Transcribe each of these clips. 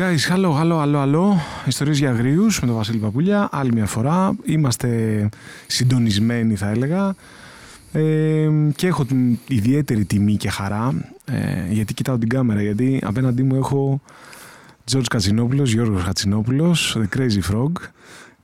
Guys, hello, hello, hello, hello. Ιστορίες για αγρίους με τον Βασίλη Παπούλια. Άλλη μια φορά. Είμαστε συντονισμένοι θα έλεγα. Ε, και έχω την ιδιαίτερη τιμή και χαρά ε, γιατί κοιτάω την κάμερα γιατί απέναντί μου έχω George Κατσινόπουλος, Γιώργος Κατσινόπουλος, The Crazy Frog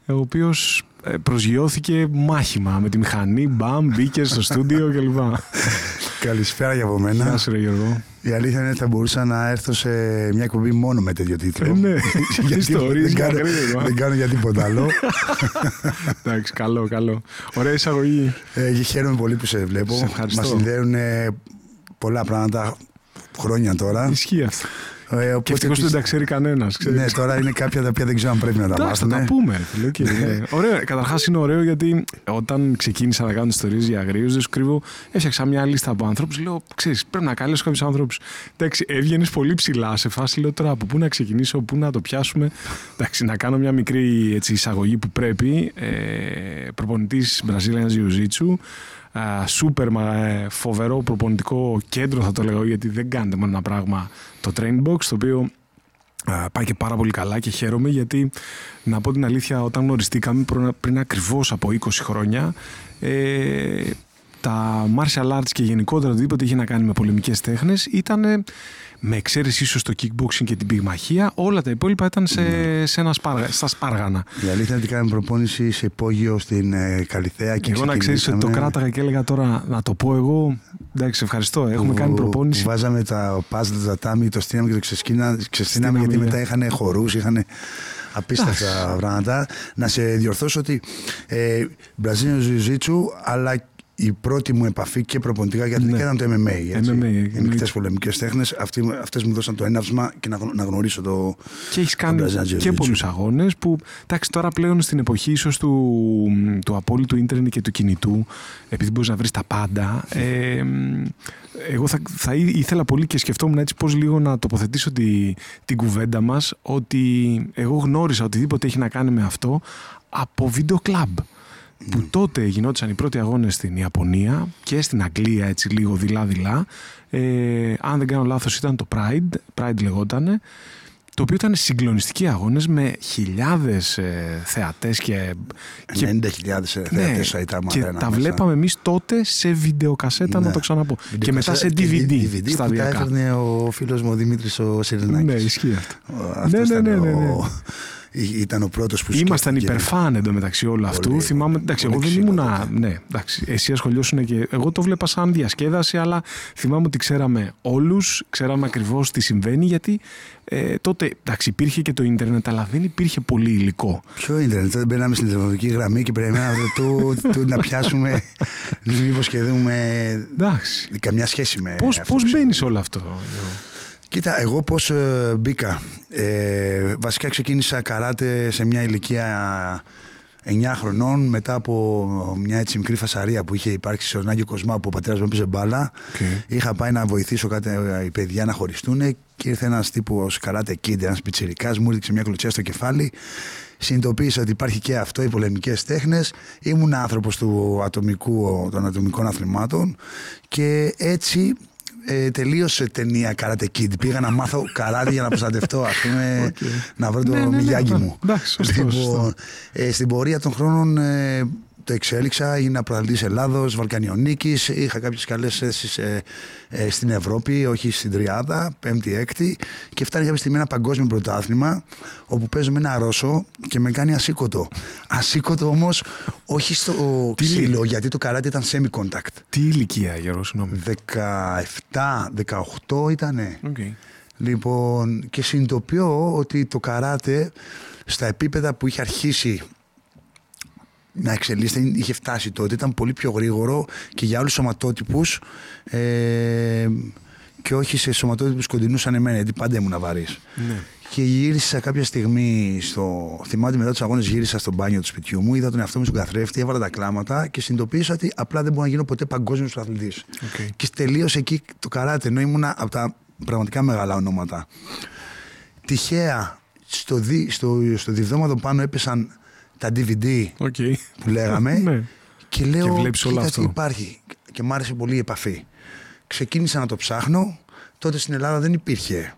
ο οποίος ε, προσγειώθηκε μάχημα με τη μηχανή, μπαμ, μπήκε στο στούντιο κλπ. Καλησπέρα για από μένα. Γεια σου ρε Γιώργο. Η αλήθεια είναι ότι θα μπορούσα να έρθω σε μια εκπομπή μόνο με τέτοιο τίτλο. Ε, ναι, Γιατί ιστορίες δεν, κάνω, για δεν κάνω για τίποτα άλλο. Εντάξει, καλό, καλό. Ωραία εισαγωγή. ε, και χαίρομαι πολύ που σε βλέπω. Σε ευχαριστώ. Μας συνδέουν ε, πολλά πράγματα χρόνια τώρα. Ισχύει αυτό. Ε, Και οπότε ευτυχώς δεν τις- τα ξέρει κανένας. Ναι, τώρα είναι κάποια τα οποία δεν ξέρω αν πρέπει να τα Εντάξει, θα μάθουν. τα πούμε. ρε φίλε, οκ, ναι. Ωραίο. Καταρχάς είναι ωραίο γιατί όταν ξεκίνησα να κάνω ιστορίες για αγρίους, δεν σου κρύβω, έφτιαξα μια λίστα από ανθρώπους. Λέω, ξέρεις, πρέπει να καλέσω κάποιους ανθρώπους. Εντάξει, έβγαινες πολύ ψηλά σε φάση. Λέω τώρα από πού να ξεκινήσω, πού να το πιάσουμε. Εντάξει, να κάνω μια μικρή έτσι, εισαγωγή που πρέπει. Ε, Προπονητής Brazilian Jiu-Jitsu. Α, Σούπερ μα, ε, φοβερό προπονητικό κέντρο θα το λέγω γιατί δεν κάνετε μόνο ένα πράγμα το train box το οποίο Α, πάει και πάρα πολύ καλά και χαίρομαι γιατί να πω την αλήθεια όταν γνωριστήκαμε πριν, πριν ακριβώς από 20 χρόνια ε, τα martial arts και γενικότερα οτιδήποτε είχε να κάνει με πολεμικές τέχνες ήταν με εξαίρεση ίσως το kickboxing και την πυγμαχία όλα τα υπόλοιπα ήταν σε, σε ένα σπάργα, στα σπάργανα. Η αλήθεια είναι ότι κάναμε προπόνηση σε υπόγειο στην ε, Καλυθέα και εγώ να ξέρεις ότι το ξεκινήσαμε- κράταγα και έλεγα τώρα να το πω εγώ. Εντάξει ευχαριστώ. Έχουμε που- κάνει προπόνηση. που Βάζαμε τα παζλ, τα τάμι, το στείναμε και το ξεσκίνα- ξεστήναμε Στείναμε, γιατί ναι. μετά είχαν χορούς, είχαν απίστευτα πράγματα. Να σε διορθώσω ότι ε, Brazilian Jiu-Jitsu, αλλά η πρώτη μου επαφή και προπονητικά και αθλητικά Ναι. ήταν το MMA. Έτσι. MMA, Οι εννοείται. μεικτές πολεμικές τέχνες, αυτοί, αυτές μου δώσαν το έναυσμα και να, γνω- να γνωρίσω το... Και έχεις κάνει Brazilian Jiu-Jitsu. και πολλούς αγώνες που. Εντάξει, τώρα πλέον στην εποχή ίσως του, του απόλυτου ίντερνετ και του κινητού, επειδή μπορείς να βρεις τα πάντα. Ε, εγώ θα, θα ή- ήθελα πολύ και σκεφτόμουν έτσι πώς λίγο να τοποθετήσω τη, την κουβέντα μας ότι εγώ γνώρισα οτιδήποτε έχει να κάνει με αυτό από βίντεο κλαμπ. Που τότε γινόντουσαν οι πρώτοι αγώνες στην Ιαπωνία και στην Αγγλία έτσι λίγο δειλά-δειλά. Ε, αν δεν κάνω λάθος ήταν το Pride, Pride λεγότανε, το οποίο ήταν συγκλονιστικοί αγώνες με χιλιάδες ε, θεατές και, και 90.000 θεατές θα ήταν Ναι, και μαντένα τα μέσα. βλέπαμε εμείς τότε σε βιντεοκασέτα να Ναι. το ξαναπώ. Και μετά σε Και DVD, DVD που τα σταδιακά. έφερνε ο φίλος μου ο Δημήτρης ο Σιρινάκης. Ναι, ισχύει αυτό. Ο- αυτός ναι, ήταν ναι, ναι, ναι. Ο- Ή- Ήταν ο πρώτος που Ήμασταν σκέφτηκε. υπερφάν εντωμεταξύ όλου αυτού. Πολύ, Θυμάμαι, εντάξει, εγώ πολύ δεν ξύλο ήμουνα. τότε. Ναι, εντάξει, εσύ ασχολιώσουν και. Εγώ το βλέπα σαν διασκέδαση, αλλά θυμάμαι ότι ξέραμε όλους, ξέραμε ακριβώς τι συμβαίνει, γιατί ε, τότε εντάξει, υπήρχε και το ίντερνετ, αλλά δεν υπήρχε πολύ υλικό. Ποιο ίντερνετ, δεν μπαίναμε στην τηλεφωνική γραμμή και περιμέναμε του, του να πιάσουμε μήπως και δούμε Εντάξει. καμιά σχέση με Πώ αυτό πώς που μπαίνεις σε όλο αυτό, Γιώργο; Κοίτα, εγώ πώς ε, μπήκα. Ε, βασικά ξεκίνησα καράτε σε μια ηλικία 9 χρονών μετά από μια έτσι μικρή φασαρία που είχε υπάρξει στον Άγιο Κοσμά που ο πατέρας μου έπαιζε μπάλα. Οκ. Είχα πάει να βοηθήσω κάτι, ε, οι παιδιά να χωριστούν και ήρθε ένας τύπος Karate Kid, ένας πιτσιρικάς, μου έδειξε μια κλωτσιά στο κεφάλι. Συνειδητοποίησα ότι υπάρχει και αυτό, οι πολεμικές τέχνες. Ήμουν άνθρωπος του ατομικού, των ατομικών αθλημάτων και έτσι ε, τελείωσε ταινία Karate Kid. Πήγα να μάθω καράτε για να προστατευτώ, ας πούμε, Οκ. να βρω το Ναι, ναι, ναι. Μιγιάγκι μου. Εντάξει, σωστό, Λοιπόν, σωστό. ε, στην πορεία των χρόνων ε, το εξέλιξα, έγινα πρωταθλητής Ελλάδος, Βαλκανιονίκης, είχα κάποιες καλές θέσεις ε, ε, στην Ευρώπη, όχι στην Τριάδα, πέμπτη, έκτη και φτάνει κάποια στιγμή ένα παγκόσμιο πρωτάθλημα όπου παίζω με ένα Ρώσο και με κάνει ασήκωτο. Ασήκωτο όμως όχι στο Τι λέει; ξύλο γιατί το καράτε ήταν semi-contact. Τι ηλικία, Γιώργο, συγγνώμη. 17-18 ήτανε. Οκ. Λοιπόν, και συνειδητοποιώ ότι το καράτε στα επίπεδα που είχε αρχίσει να εξελίσσεται, είχε φτάσει τότε, ήταν πολύ πιο γρήγορο και για όλους τους σωματότυπους ε, και όχι σε σωματότυπους κοντινούς σαν εμένα, γιατί πάντα ήμουν βαρύς. Ναι. Και γύρισα κάποια στιγμή στο. Θυμάμαι ότι μετά τους αγώνες γύρισα στο μπάνιο του σπιτιού μου, είδα τον εαυτό μου στον καθρέφτη, έβαλα τα κλάματα και συνειδητοποίησα ότι απλά δεν μπορώ να γίνω ποτέ παγκόσμιος αθλητής. Οκ. Και τελείωσε εκεί το καράτε, ενώ ήμουνα από τα πραγματικά μεγάλα ονόματα. Τυχαία στο, δι, στο, στο διβδόματο πάνω έπεσαν τα DVD Οκ. που λέγαμε Ναι. και λέω Και βλέπεις όλο «Κοίτα αυτό». τι υπάρχει και μου άρεσε πολύ η επαφή. Ξεκίνησα να το ψάχνω, τότε στην Ελλάδα δεν υπήρχε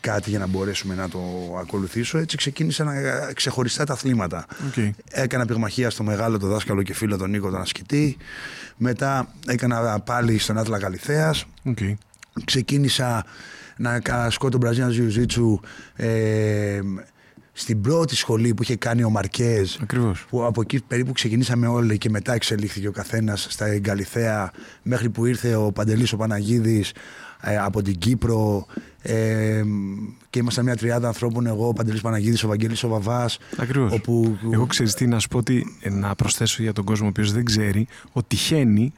κάτι για να μπορέσουμε να το ακολουθήσω. Έτσι ξεκίνησα να ξεχωριστά τα αθλήματα. Okay. Έκανα πυγμαχία στο μεγάλο το δάσκαλο και φίλο τον Νίκο τον Ασκητή. Μετά έκανα πάλι στον Άτλα Καλυθέας. Okay. Ξεκίνησα να ασκώ τον Brazilian Jiu-Jitsu ε, στην πρώτη σχολή που είχε κάνει ο Μαρκέζ. Ακριβώς. Που από εκεί περίπου ξεκινήσαμε όλοι και μετά εξελίχθηκε ο καθένας στα Εγκαλιθέα μέχρι που ήρθε ο Παντελής ο Παναγίδης ε, από την Κύπρο ε, και ήμασταν μια τριάδα ανθρώπων εγώ, ο Παντελής Παναγίδης, ο Βαγγέλης ο Βαβάς Ακριβώς. όπου... Εγώ ξέρεις τι να σου πω ότι ε, να προσθέσω για τον κόσμο ο οποίος δεν ξέρει ότι τυχαίνει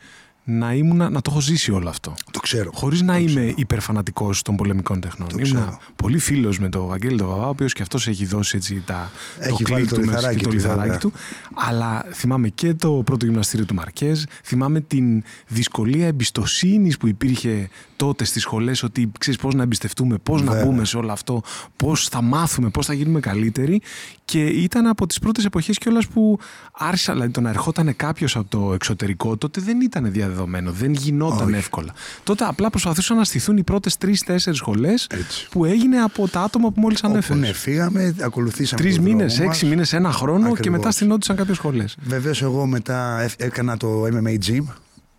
να, ήμουν, να το έχω ζήσει όλο αυτό. Το ξέρω. Χωρίς να είμαι υπερφανατικός των πολεμικών τεχνών. Το Ήμουν ξέρω. πολύ φίλος με τον Βαγγέλη τον Βαβά, ο οποίος και αυτός έχει δώσει έτσι τα, Έχει το βάλει κλικ το του μέσα λιθαράκι και το του, λιθαράκι βέβαια. του. Αλλά θυμάμαι και το πρώτο γυμναστήριο του Μαρκέζ. Θυμάμαι την δυσκολία εμπιστοσύνης που υπήρχε τότε στις σχολές ότι ξέρεις πώς να εμπιστευτούμε, πώς να Βέβαια. μπούμε σε όλο αυτό, πώς θα μάθουμε, πώς θα γίνουμε καλύτεροι. Και ήταν από τις πρώτες εποχές κιόλας που άρχισα, δηλαδή το να ερχόταν κάποιος από το εξωτερικό, τότε δεν ήταν διαδεδομένο, δεν γινόταν Όχι. εύκολα. Τότε απλά προσπαθούσαν να στηθούν οι πρώτες τρει-τέσσερι σχολές Έτσι. που έγινε από τα άτομα που μόλις Όπου ανέφερες. ναι, φύγαμε, ακολουθήσαμε Τρεις τον μήνες, δρόμο μας. έξι μήνες, ένα χρόνο και Ακριβώς. μετά στηνόντουσαν κάποιες σχολές. Βεβαίως, εγώ μετά ε- έκανα το MMA Gym.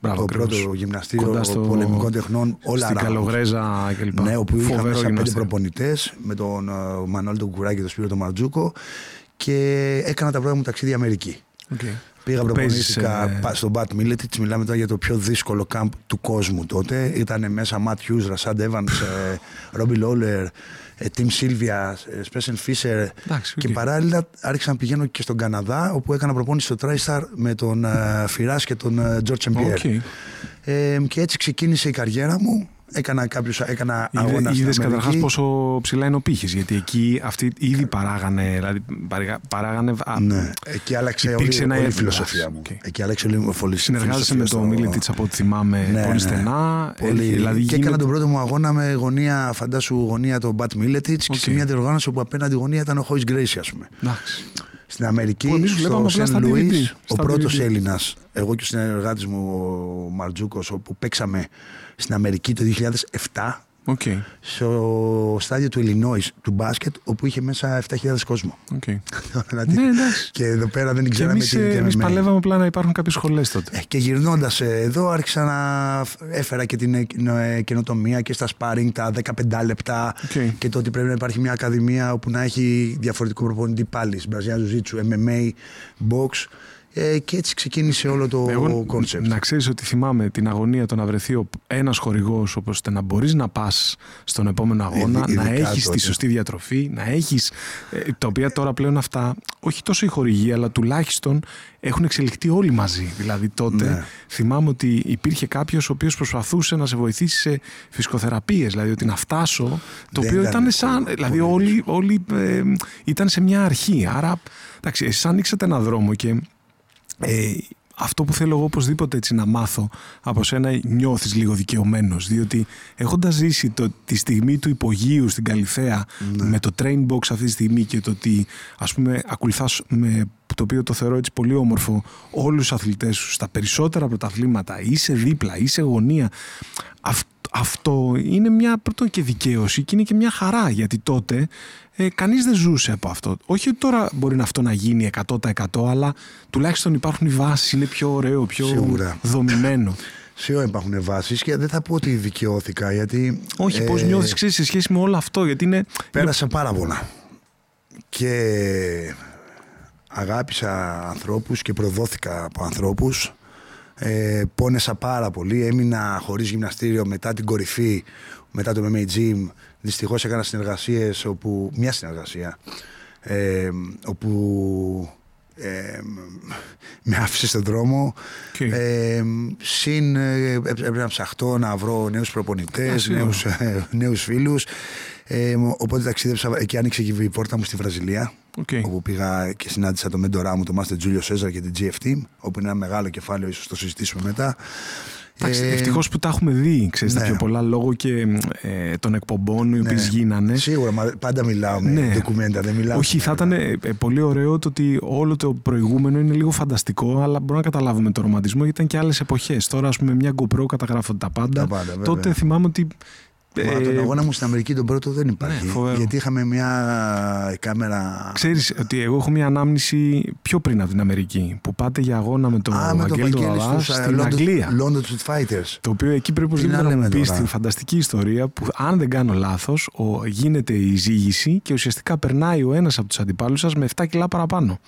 Μπράβο, το ακριβώς. πρώτο γυμναστήριο Κοντά στο- πολεμικών τεχνών. All Στην around. Καλογρέζα κλπ. Ναι, όπου είχα Φοβερό μέσα πέντε γυμναστήριο. προπονητές με τον uh, Μανώλη τον Κουράκη και τον Σπύρο τον Μαρτζούκο και έκανα τα πρώτα μου ταξίδια Αμερική. Οκ. Πήγα Που παίζεις, προπονήθηκα ε, πα- στον Πατ Μίλετιτς. Μιλάμε τώρα για το πιο δύσκολο κάμπ του κόσμου τότε. Ήταν μέσα Ματ Χιούζ, Ρασάντ Έβανς, Ρόμπι Λόλερ, Τιμ Σίλβια, Σπένσερ Φίσερ. Εντάξει, οκ. Και παράλληλα άρχισα να πηγαίνω και στον Καναδά, όπου έκανα προπόνηση στο TriStar με τον Φιράς και τον Τζορτζ Σεν Πιέρ. Οκ. Ε, και έτσι ξεκίνησε η καριέρα μου. Έκανα, κάποιους, έκανα αγώνα στην Είδες καταρχάς Αμερική. πόσο ψηλά είναι ο πύχης. Γιατί εκεί αυτοί ήδη παράγανε. Δηλαδή, παράγα- παράγανε α, Ναι, εκεί άλλαξε όλη, Υπήρξε ένα όλη η εύλογο. φιλοσοφία μου. Οκ. Εκεί άλλαξε όλη η φιλοσοφία. Συνεργάζεσαι με τον Μίλετιτς από ό,τι θυμάμαι Ναι, πολύ ναι. στενά. Ε, Πολύ... δηλαδή και γίνεται- έκανα τον πρώτο μου αγώνα με γωνία, φαντάσου γωνία τον Πατ Μίλετιτς Οκ. και σε μια διοργάνωση όπου απέναντι γωνία ήταν ο Χόι Γκρέισι, ας πούμε. Εντάξει. Στην Αμερική, Που εμείς βλέπαμε στο απλά Σεν στα Λουί, DVD, ο στα πρώτος DVD. Έλληνας, εγώ και ο συνεργάτης μου ο Μαρτζούκος, όπου παίξαμε στην Αμερική το 2007 Οκ. στο στάδιο του Illinois του μπάσκετ, όπου είχε μέσα 7.000 κόσμο. οκ. Δηλαδή, Ναι, εντάξει. και εδώ πέρα δεν Και ξέραμε εμείς τι είναι MMA. παλεύαμε απλά να υπάρχουν κάποιες σχολές τότε. Ε, Και γυρνώντας εδώ, άρχισα να φ- έφερα και την ε, ε, καινοτομία και στα sparring τα 15 λεπτά. Οκ. Και το ότι πρέπει να υπάρχει μια ακαδημία όπου να έχει διαφορετικό προπονητή πάλι. Brazilian Jiu-Jitsu, MMA, box. Ε, και έτσι ξεκίνησε όλο το Εγώ concept. να ξέρεις ότι θυμάμαι την αγωνία το να βρεθεί ένας χορηγός ώστε να μπορείς να πας στον επόμενο αγώνα, Ειδι- να ειδικά έχεις τη τότε. σωστή διατροφή, να έχεις. τα οποία τώρα πλέον αυτά, όχι τόσο η χορηγοί, αλλά τουλάχιστον έχουν εξελιχθεί όλοι μαζί. Δηλαδή τότε Ναι. θυμάμαι ότι υπήρχε κάποιος ο οποίος προσπαθούσε να σε βοηθήσει σε φυσικοθεραπείες, Δηλαδή ότι να φτάσω. Το Δεν οποίο ήταν ήταν σαν. εύκολο, Δηλαδή πολύ όλοι, όλοι ε, ήταν σε μια αρχή. Άρα, εντάξει, εσείς ανοίξατε ένα δρόμο και ε, αυτό που θέλω εγώ οπωσδήποτε έτσι να μάθω από σένα νιώθεις λίγο δικαιωμένος διότι έχοντας ζήσει το, τη στιγμή του υπογείου στην Καλυθέα Ναι. με το train box αυτή τη στιγμή και το ότι ας πούμε ακολουθάς με το οποίο το θεωρώ έτσι πολύ όμορφο όλους τους αθλητές σου στα περισσότερα πρωταθλήματα είσαι δίπλα, είσαι γωνία Αυ- αυτό είναι μια πρώτον και δικαίωση και είναι και μια χαρά γιατί τότε ε, κανείς δεν ζούσε από αυτό. Όχι ότι τώρα μπορεί να αυτό να γίνει 100% αλλά τουλάχιστον υπάρχουν οι βάσεις, είναι πιο ωραίο, πιο Σίγουρα. δομημένο. Σε όλα υπάρχουν βάσεις και δεν θα πω ότι δικαιώθηκα γιατί. Όχι, πώς ε, νιώθεις ξέρεις, σε σχέση με όλο αυτό γιατί είναι... Πέρασα πάρα πολλά. Και αγάπησα ανθρώπους και προδόθηκα από ανθρώπους. Ε, πόνεσα πάρα πολύ. Έμεινα χωρίς γυμναστήριο μετά την κορυφή, μετά το MMA Gym. Δυστυχώς έκανα συνεργασίες όπου, μια συνεργασία, ε, όπου ε, με άφησε στον δρόμο. Οκ. Ε, συν ε, έπρεπε να ψαχτώ να βρω νέους Α, προπονητές, σίγουρα. νέους, ε, νέους φίλους. Ε, οπότε ταξίδεψα και άνοιξε και η πόρτα μου στη Βραζιλία. Οκ. Όπου πήγα και συνάντησα τον μέντορά μου, τον Μάστερ Τζούλιο Σέζαρ και την GF Team, όπου είναι ένα μεγάλο κεφάλαιο, ίσως το συζητήσουμε μετά. Εντάξει, Ε, Ευτυχώς που τα έχουμε δει, ξέρεις, τα ναι. πιο πολλά λόγω και ε, των εκπομπών οι ναι. οποίες γίνανε. Σίγουρα, μα πάντα μιλάω με Ναι. ντοκουμέντα, δεν μιλάω. Όχι, θα ήταν ε, ε, πολύ ωραίο το ότι όλο το προηγούμενο είναι λίγο φανταστικό, αλλά μπορούμε να καταλάβουμε το ρομαντισμό γιατί ήταν και άλλες εποχές. Τώρα, ας πούμε, μια GoPro καταγράφονται τα πάντα. Τα πάντα, βέβαια. Τότε θυμάμαι ότι Μα Ε, τον αγώνα μου στην Αμερική τον πρώτο δεν υπάρχει. Ναι, φοβερό. γιατί είχαμε μια κάμερα. Ξέρεις ότι εγώ έχω μια ανάμνηση πιο πριν από την Αμερική που πάτε για αγώνα με τον Α, με τον Βαγγέλη τον Βαγγέλη Βαβά στους ε, στην London- Αγγλία. London Street Fighters. Το οποίο εκεί πρέπει Τι οπωσδήποτε να να μου λέμε πεις τώρα. την φανταστική ιστορία που, αν δεν κάνω λάθος, γίνεται η ζήγηση και ουσιαστικά περνάει ο ένας από τους αντιπάλους σας με 7 κιλά παραπάνω.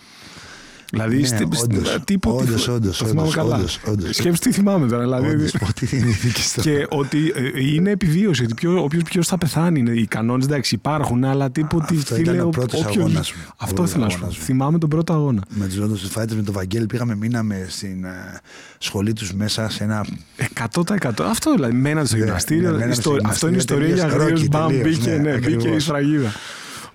Δηλαδή, Ναι, στη- στη- όντως, τύπο. όντως, τι- όντως, το θυμάμαι όντως, καλά. όντως, όντως. Σκέψου τι θυμάμαι τώρα. Δηλαδή, Όντως, Ότι είναι η δική σου. και ότι ε, είναι επιβίωση. Ότι ποιο, όποιος ποιος θα πεθάνει. Είναι, οι κανόνες εντάξει υπάρχουν, αλλά τύπου ότι Αυτό ήταν ο πρώτος αγώνας μου. Ο Αυτό πρώτος ήθελα να σου πω. αγώνας μου. Θυμάμαι τον πρώτο αγώνα. Με τους London Street Fighters, με τον Βαγγέλη πήγαμε, μείναμε στην ε, σχολή τους μέσα σε ένα. 100%. Αυτό δηλαδή. Μένατε στο Ναι, γυμναστήριο. ναι, μέναμε στο Ιστο- Αυτό είναι ιστορία για γυμναστήριο, αγρίους. τελείως, Μπαμ, τελείως, μπήκε, ναι, ναι, μπήκε η ακριβώς. σφραγίδα.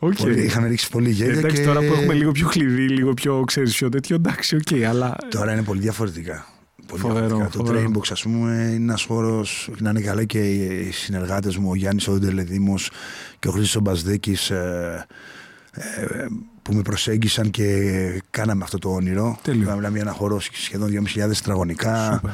Οκ. Πολύ, είχαμε ρίξει πολύ γέλια. Εντάξει, και... τώρα που έχουμε λίγο πιο χλιδή, λίγο πιο ξέρεις πιο τέτοιο, εντάξει, οκ, αλλά. Τώρα είναι πολύ διαφορετικά. Πολύ Φοβερό, διαφορετικά. Το φοβερό. Trainbox, ας πούμε, είναι ένας χώρος. Να είναι καλά και οι συνεργάτες μου, ο Γιάννης Οντελεδήμος και ο Χρήστος Μπασδέκη, που με προσέγγισαν και κάναμε αυτό το όνειρο. Τέλειο. Μιλάμε για ένα χώρο σχεδόν 2.500 τετραγωνικά, Σούπερ.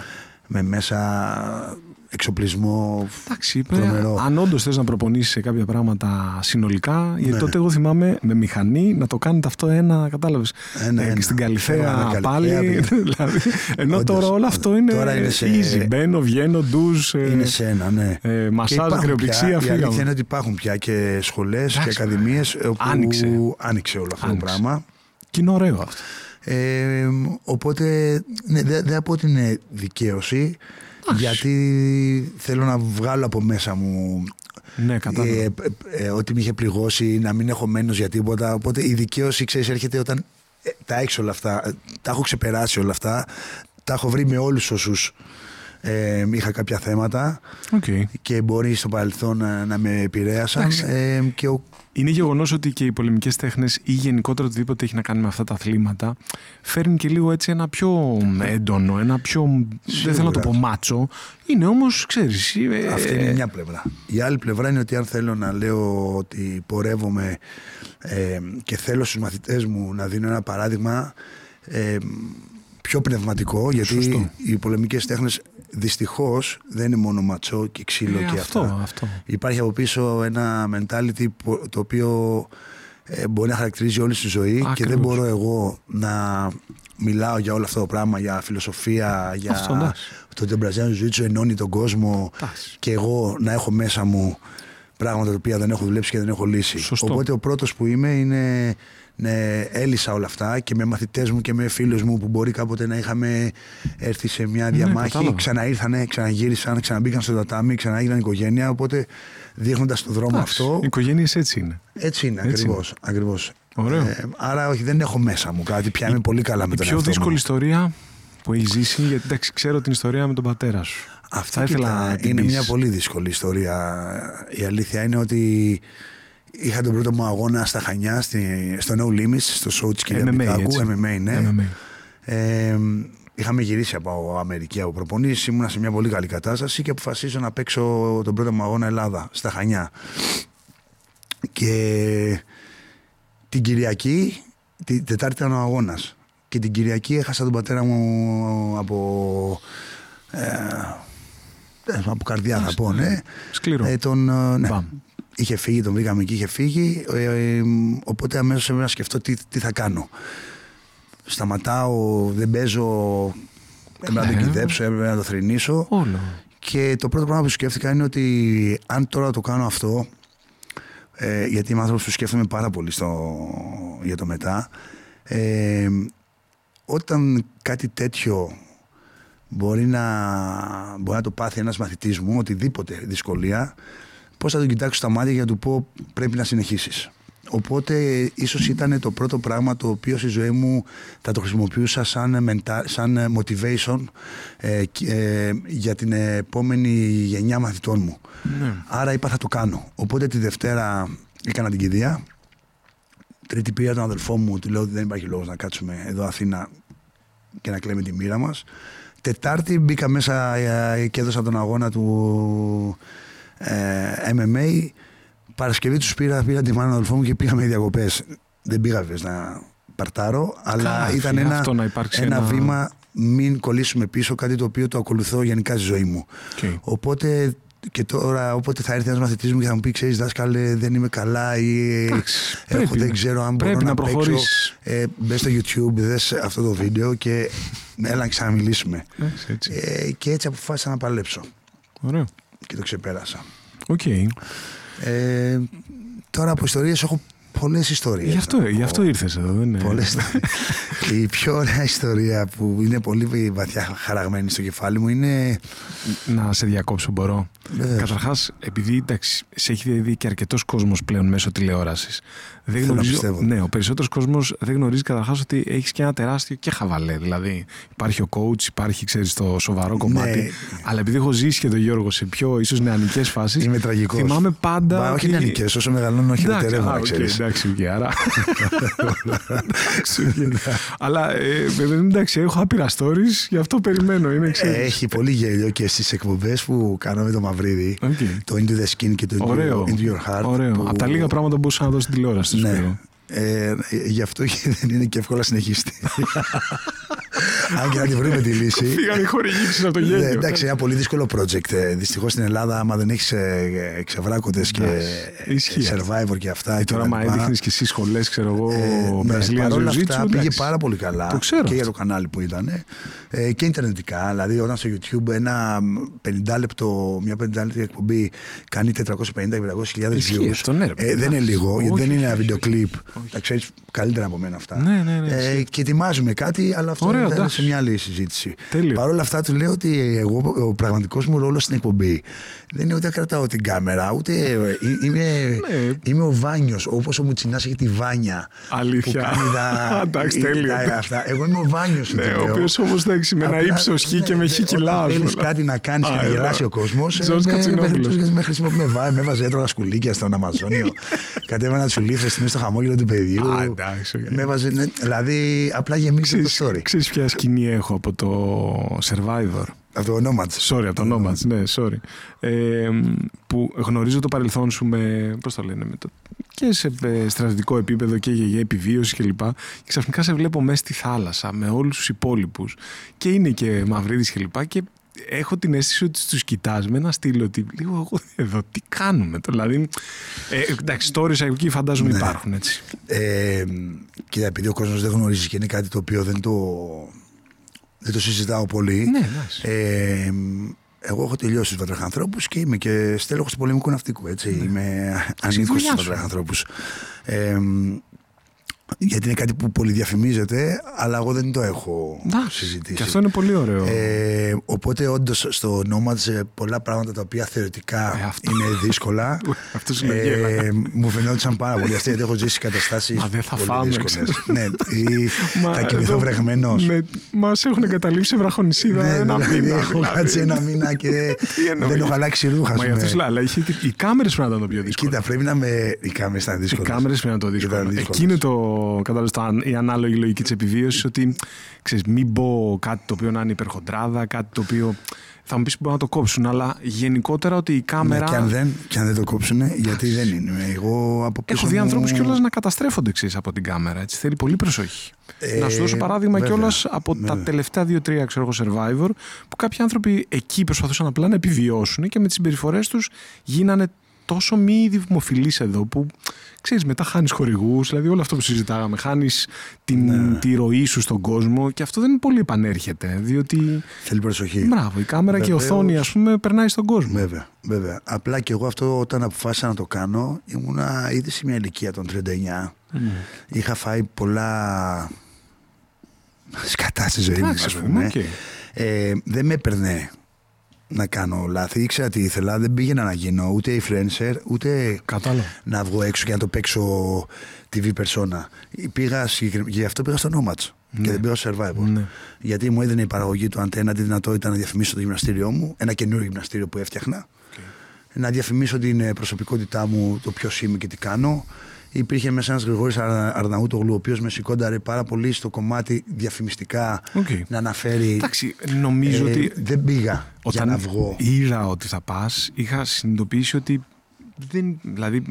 με μέσα εξοπλισμό. Εντάξει, είπε, Τρομερό. αν όντως θες να προπονήσεις σε κάποια πράγματα συνολικά, γιατί Ναι. τότε εγώ θυμάμαι με μηχανή να το κάνετε αυτό ένα, κατάλαβες. Ένα, ένα. και στην Ένα, Καλυθέα Καλυθέα, πάλι. πήγα. δηλαδή, ενώ Όντως. τώρα όλο αυτό είναι, Τώρα είναι σε- easy. Μπαίνω, βγαίνω, ντουζ. ε, Είναι σε ένα, ναι. ε, Και μασάζ, υπάρχουν κρεοπληξία, πια, Η αλήθεια φύγαμε. είναι ότι υπάρχουν πια και σχολές και Εντάξει, ακαδημίες όπου Άνοιξε. άνοιξε όλο αυτό Άνοιξε. το πράγμα. Και είναι ωραίο αυτό. Ε, οπότε ναι, δεν δεν θα πω ότι είναι δικαίωση γιατί θέλω να βγάλω από μέσα μου Ναι, κατάλαβα. ε, ε, ε, ότι με είχε πληγώσει να μην έχω μένος για τίποτα οπότε η δικαίωση ξέρεις έρχεται όταν ε, τα έχεις όλα αυτά ε, τα έχω ξεπεράσει όλα αυτά τα έχω βρει με όλους όσους ε, είχα κάποια θέματα Οκ. και μπορεί στο παρελθόν να, να με επηρέασαν Εντάξει. ε, και ο Είναι γεγονός ότι και οι πολεμικές τέχνες ή γενικότερα οτιδήποτε έχει να κάνει με αυτά τα αθλήματα φέρνει και λίγο έτσι ένα πιο έντονο, ένα πιο. Δεν θέλω να το πω μάτσο. Είναι όμως, ξέρεις. Αυτή είναι μια πλευρά. Η άλλη πλευρά είναι ότι αν θέλω να λέω ότι πορεύομαι ε, και θέλω στους μαθητές μου να δίνω ένα παράδειγμα ε, πιο πνευματικό γιατί Σωστό. οι πολεμικές τέχνες δυστυχώς δεν είναι μόνο ματσό και ξύλο Ε, και αυτό, αυτά. αυτό. Υπάρχει από πίσω ένα mentality που- το οποίο ε, μπορεί να χαρακτηρίζει όλη τη ζωή και Ακριβώς. δεν μπορώ εγώ να μιλάω για όλο αυτό το πράγμα, για φιλοσοφία, για Αυτό, εντάξει. το ότι ο Μπραζιάνος Ζουίτσο ενώνει τον κόσμο Εντάξει. και εγώ να έχω μέσα μου πράγματα τα οποία δεν έχω δουλέψει και δεν έχω λύσει. Σωστό. Οπότε ο πρώτος που είμαι είναι ναι, έλυσα όλα αυτά και με μαθητές μου και με φίλους μου που μπορεί κάποτε να είχαμε έρθει σε μια διαμάχη, Ναι, κατάλαβα. ξαναήρθανε, ξαναγύρισαν, ξαναμπήκαν στο τατάμι, ξαναήγαν οικογένεια. Οπότε δείχνοντας το δρόμο Εντάξει, αυτό. Οι οικογένειε έτσι είναι. Έτσι είναι, Έτσι ακριβώς, ακριβώς. Ωραίο. Ε, άρα όχι, δεν έχω μέσα μου κάτι, πια είμαι πολύ καλά με Η τον πιο εαυτό δύσκολη μου. ιστορία που έχεις ζήσει, γιατί εντάξει, ξέρω την ιστορία με τον πατέρα σου. Αυτή Θα ήθελα κοίτα, να την είναι πεις. μια πολύ δύσκολη ιστορία. Η αλήθεια είναι ότι είχα τον πρώτο μου αγώνα στα Χανιά, στη, στο No Limits, στο show της κυρία MMA, Πιτάκου, έτσι. MMA, ναι. MMA. Ε, είχαμε γυρίσει από Αμερική από προπονήσεις, ήμουνα σε μια πολύ καλή κατάσταση και αποφασίζω να παίξω τον πρώτο μου αγώνα Ελλάδα, στα Χανιά. Και την Κυριακή, την Τετάρτη ήταν ο αγώνας. Και την Κυριακή έχασα τον πατέρα μου από... Ε, από καρδιά θα πω, ναι. Σκληρό. Ε, τον, ε, ναι. Μπαμ. Είχε φύγει, τον βρήκαμε εκεί, είχε φύγει. Ε, ε, οπότε αμέσως έπρεπε να σκεφτώ τι, τι θα κάνω. Σταματάω, δεν παίζω. Έπρεπε να τον Ε. κυδέψω, έπρεπε να το θρυνήσω. Όλο. Και το πρώτο πράγμα που σκέφτηκα είναι ότι αν τώρα το κάνω αυτό, ε, γιατί είμαι άνθρωπος που σκέφτομαι πάρα πολύ στο, για το μετά, ε, όταν κάτι τέτοιο μπορεί να, μπορεί να το πάθει ένας μαθητής μου, οτιδήποτε δυσκολία, πώς θα τον κοιτάξω στα μάτια για να του πω πρέπει να συνεχίσεις. Οπότε ίσως ήταν το πρώτο πράγμα το οποίο στη ζωή μου θα το χρησιμοποιούσα σαν, mental, σαν motivation ε, και, ε, για την επόμενη γενιά μαθητών μου. Ναι. Άρα είπα θα το κάνω. Οπότε τη Δευτέρα έκανα την κηδεία. Τρίτη πήρα τον αδελφό μου, του λέω ότι δεν υπάρχει λόγος να κάτσουμε εδώ Αθήνα και να κλαίμε τη μοίρα μας. Τετάρτη μπήκα μέσα ε, και έδωσα τον αγώνα του ε, MMA. Παρασκευή τους πήρα, πήρα τη μάνα του αδελφού μου και πήγαμε διακοπές. Δεν πήγα βέβαια να παρτάρω, αλλά Καλά, ήταν φίλε, ένα, αυτό να υπάρξει ένα ένα- βήμα μην κολλήσουμε πίσω, κάτι το οποίο το ακολουθώ γενικά στη ζωή μου. Οκ. Οπότε και τώρα όποτε θα έρθει ένας μαθητής μου και θα μου πει: Ξέρεις, δάσκαλε, δεν είμαι καλά ή Εντάξει, έχω, πρέπει δεν να- ξέρω αν πρέπει μπορώ να να, παίξω. προχωρήσεις. Ε, Μπες στο YouTube, δες αυτό το βίντεο και έλα να ξαναμιλήσουμε. Εντάξει, έτσι. Ε, και έτσι αποφάσισα να παλέψω Ωραίο. Και το ξεπέρασα. Οκ. Ε, τώρα από ιστορίες έχω πολλές ιστορίες. Γι' αυτό, γι' αυτό ήρθες εδώ, δεν είναι. Πολλές. Η πιο ωραία ιστορία που είναι πολύ βαθιά χαραγμένη στο κεφάλι μου είναι. Να σε διακόψω, μπορώ. Βεβαίως. Καταρχάς, επειδή εντάξει, σε έχει δει και αρκετός κόσμος πλέον μέσω τηλεόρασης. Δεν Θέλω να γνωρίζω, πιστεύω. ναι, ο περισσότερος κόσμος δεν γνωρίζει καταρχάς ότι έχεις και ένα τεράστιο και χαβαλέ. Δηλαδή, υπάρχει ο coach, υπάρχει, ξέρεις, το σοβαρό κομμάτι. Ναι. Αλλά επειδή έχω ζήσει και τον Γιώργο σε πιο ίσως νεανικές φάσεις. Είμαι τραγικός. Θυμάμαι πάντα. Μα, όχι ότι- νεανικές, όσο μεγαλώνω, όχι Εντάξει, χειροτερεύω, α, να οκ, ξέρει. εντάξει, οκ, άρα. Εντάξει, οκ. Αλλά ε, βέβαια, εντάξει, έχω άπειρα stories, γι' αυτό περιμένω. Είναι, ξέρεις. Έχει πολύ γέλιο και στις εκπομπές που κάνω με το Μαυρίδη. Οκ. Το Into the Skin και το Into, Ωραίο. Into Your Heart. Ωραίο. που- Από τα λίγα πράγματα που μπορούσα να δω στην τηλεόραση. στο Ναι. Σπύρο. Ε, γι' αυτό και δεν είναι και εύκολα συνεχίστη. Αν και να τη βρούμε τη λύση. Φύγανε οι χορηγήσεις από το Ναι, γέλιο. εντάξει, ένα πολύ δύσκολο project. Δυστυχώς στην Ελλάδα, άμα δεν έχεις ξεβράκοντε και Εντάξει, ισχύει. survivor και αυτά. Και και τώρα, τα μα λοιπά, έδειχνες και εσύ σχολές, ξέρω εγώ, ε, ναι, Βραζιλία παρόλα Jiu-Jitsu, αυτά πήγε εντάξει. πάρα πολύ καλά. Το ξέρω Και για αυτό. το κανάλι που ήταν. Ε, και ιντερνετικά. Δηλαδή, όταν στο YouTube ένα 50 λεπτό, μια 50 λεπτή εκπομπή κάνει 450-500 Ισχύει views. αυτό, ναι, ρε παιδί. ε, δεν είναι λίγο, Όχι, γιατί δεν είναι ένα όχι, βίντεο κλιπ. Όχι. Τα ξέρει καλύτερα από μένα αυτά. Ναι, ναι, ναι, Ε, ισχύει. και ετοιμάζουμε κάτι, αλλά αυτό Ωραίο, ήταν εντάξει. σε μια άλλη συζήτηση. Τέλειο. Παρ' όλα αυτά, του λέω ότι εγώ, ο πραγματικό μου ρόλο στην εκπομπή δεν είναι ούτε να κρατάω την κάμερα, ούτε. ε, είμαι, Ναι. είμαι ο Βάνιο, όπω ο Μουτσινά έχει τη Βάνια. Αλήθεια. Που κάνει τα, Εντάξει, τέλειο. τα- αυτά. Εγώ είμαι ο Βάνιο. Ναι, ο οποίο όμω εντάξει με ένα ύψο χ και με χ κιλά. ας Θέλει πούμε. κάτι να κάνει και Α, να εδώ. γελάσει ο κόσμο. Τζορτζ Κατσινόπουλος. Με χρησιμοποιεί, με βάζει, με έβαζε έτρωγα σκουλίκια στον Αμαζόνιο. Κατέβαινα του λίφε μέσα στο χαμόγελο του παιδιού. Α, εντάξει, οκ. Με έβαζε, ναι, δηλαδή απλά γεμίζει το Ξέρεις, story. ξέρεις ποια σκηνή έχω από το Survivor; Από το Nomads. Sorry, από το Nomads, ναι, sorry. Ε, που γνωρίζω το παρελθόν σου με, πώς το λένε, με το, και σε ε, στρατιωτικό επίπεδο και για, για επιβίωση κλπ. Και, και ξαφνικά σε βλέπω μέσα στη θάλασσα με όλους τους υπόλοιπους και είναι και Μαυρίδης κλπ. Και, και έχω την αίσθηση ότι τους κοιτάς με ένα στυλ ότι λίγο εγώ εδώ τι κάνουμε. Το, δηλαδή, ε, εντάξει, stories εκεί φαντάζομαι Ναι. υπάρχουν έτσι. Ε, και επειδή ο κόσμος δεν γνωρίζει και είναι κάτι το οποίο δεν το, δεν το συζητάω πολύ. Ναι, εντάξει. Ε, εγώ έχω τελειώσει τους βατραχανθρώπου και είμαι και στέλεχος του πολεμικού ναυτικού. Έτσι. Είμαι ανήκω δουλειά στους σου. βατραχανθρώπου. Ε, γιατί είναι κάτι που πολυδιαφημίζεται, αλλά εγώ δεν το έχω Εντάξει, συζητήσει. Και αυτό είναι πολύ ωραίο. Ε, οπότε όντως στο Nomads ε, πολλά πράγματα τα οποία θεωρητικά Ε, αυτό. είναι δύσκολα. Αυτό είναι γέλα. ε, μου φαινόντουσαν πάρα πολύ αυτοί γιατί έχω ζήσει καταστάσεις. Μα δεν θα πολύ φάμε, δύσκολες. ξέρω. ναι, ή θα κοιμηθώ βρεγμένος. Ναι, Μας έχουν εγκαταλείψει σε βραχονισίδα ένα δηλαδή, μήνα. έχω δηλαδή. κάτσει ένα μήνα και Τι εννοείς; δεν έχω αλλάξει ρούχα. Μα ας γι' αυτό πούμε. σου λέω, αλλά είχε, οι κάμερες πρέπει να ήταν το πιο δύσκολο. Κοίτα, πρέπει να με. Οι κάμερες ήταν Οι δύσκολε. κάμερες πρέπει να είναι το δύσκολο. Ήταν δύσκολες. Εκεί είναι το, κατάλαβες, το αν- η ανάλογη λογική της επιβίωσης ότι ξέρεις, μην πω κάτι το οποίο να είναι υπερχοντράδα, κάτι το οποίο θα μου πεις μπορεί να το κόψουν, αλλά γενικότερα ότι η Ναι, κάμερα. και, αν δεν, και αν δεν το κόψουν, γιατί δεν είναι. Εγώ από πίσω. Έχω δει μου- ανθρώπους κιόλας να καταστρέφονται εξή από την κάμερα. Έτσι. Θέλει πολύ προσοχή. Ε, να σου δώσω παράδειγμα βέβαια, κιόλας από τα βέβαια. τελευταία δύο-τρία ξέρω εγώ, survivor, που κάποιοι άνθρωποι εκεί προσπαθούσαν απλά να επιβιώσουν και με τις συμπεριφορές τους γίνανε τόσο μη δημοφιλεί εδώ που ξέρεις μετά χάνεις χορηγούς, δηλαδή όλο αυτό που συζητάγαμε, χάνεις την, Ναι. τη ροή σου στον κόσμο και αυτό δεν πολύ επανέρχεται, διότι Θέλει προσοχή. μπράβο, η κάμερα και η Βεβαίως. οθόνη ας πούμε περνάει στον κόσμο. Βέβαια, βέβαια. Απλά και εγώ αυτό όταν αποφάσισα να το κάνω ήμουνα ήδη σε μια ηλικία των 39. Είχα φάει πολλά σκατά στη ζωή μου, Εντάξει, ας παιδί πούμε. μου, οκ. Ε, δεν με έπαιρνε να κάνω λάθη. Ήξερα τι ήθελα. Δεν πήγαινα να γίνω ούτε influencer, ούτε Κατάλαβα. να βγω έξω και να το παίξω TV persona. Πήγα, συγκεκρι- γι' αυτό πήγα στο Nomads και δεν πήγα στο Survivor. Ναι. Γιατί μου έδινε η παραγωγή του Αντένα τη δυνατότητα να διαφημίσω το γυμναστήριό μου, ένα καινούριο γυμναστήριο που έφτιαχνα. Να διαφημίσω την ε, προσωπικότητά μου, το ποιος είμαι και τι κάνω. Υπήρχε μέσα ένας Γρηγόρης Αρναούτογλου, ο οποίος με σιγόνταρε πάρα πολύ στο κομμάτι διαφημιστικά Οκ. να αναφέρει. Εντάξει, νομίζω ε, ότι δεν πήγα όταν για να βγω. είδα ότι θα πας, είχα συνειδητοποιήσει ότι δεν, δηλαδή,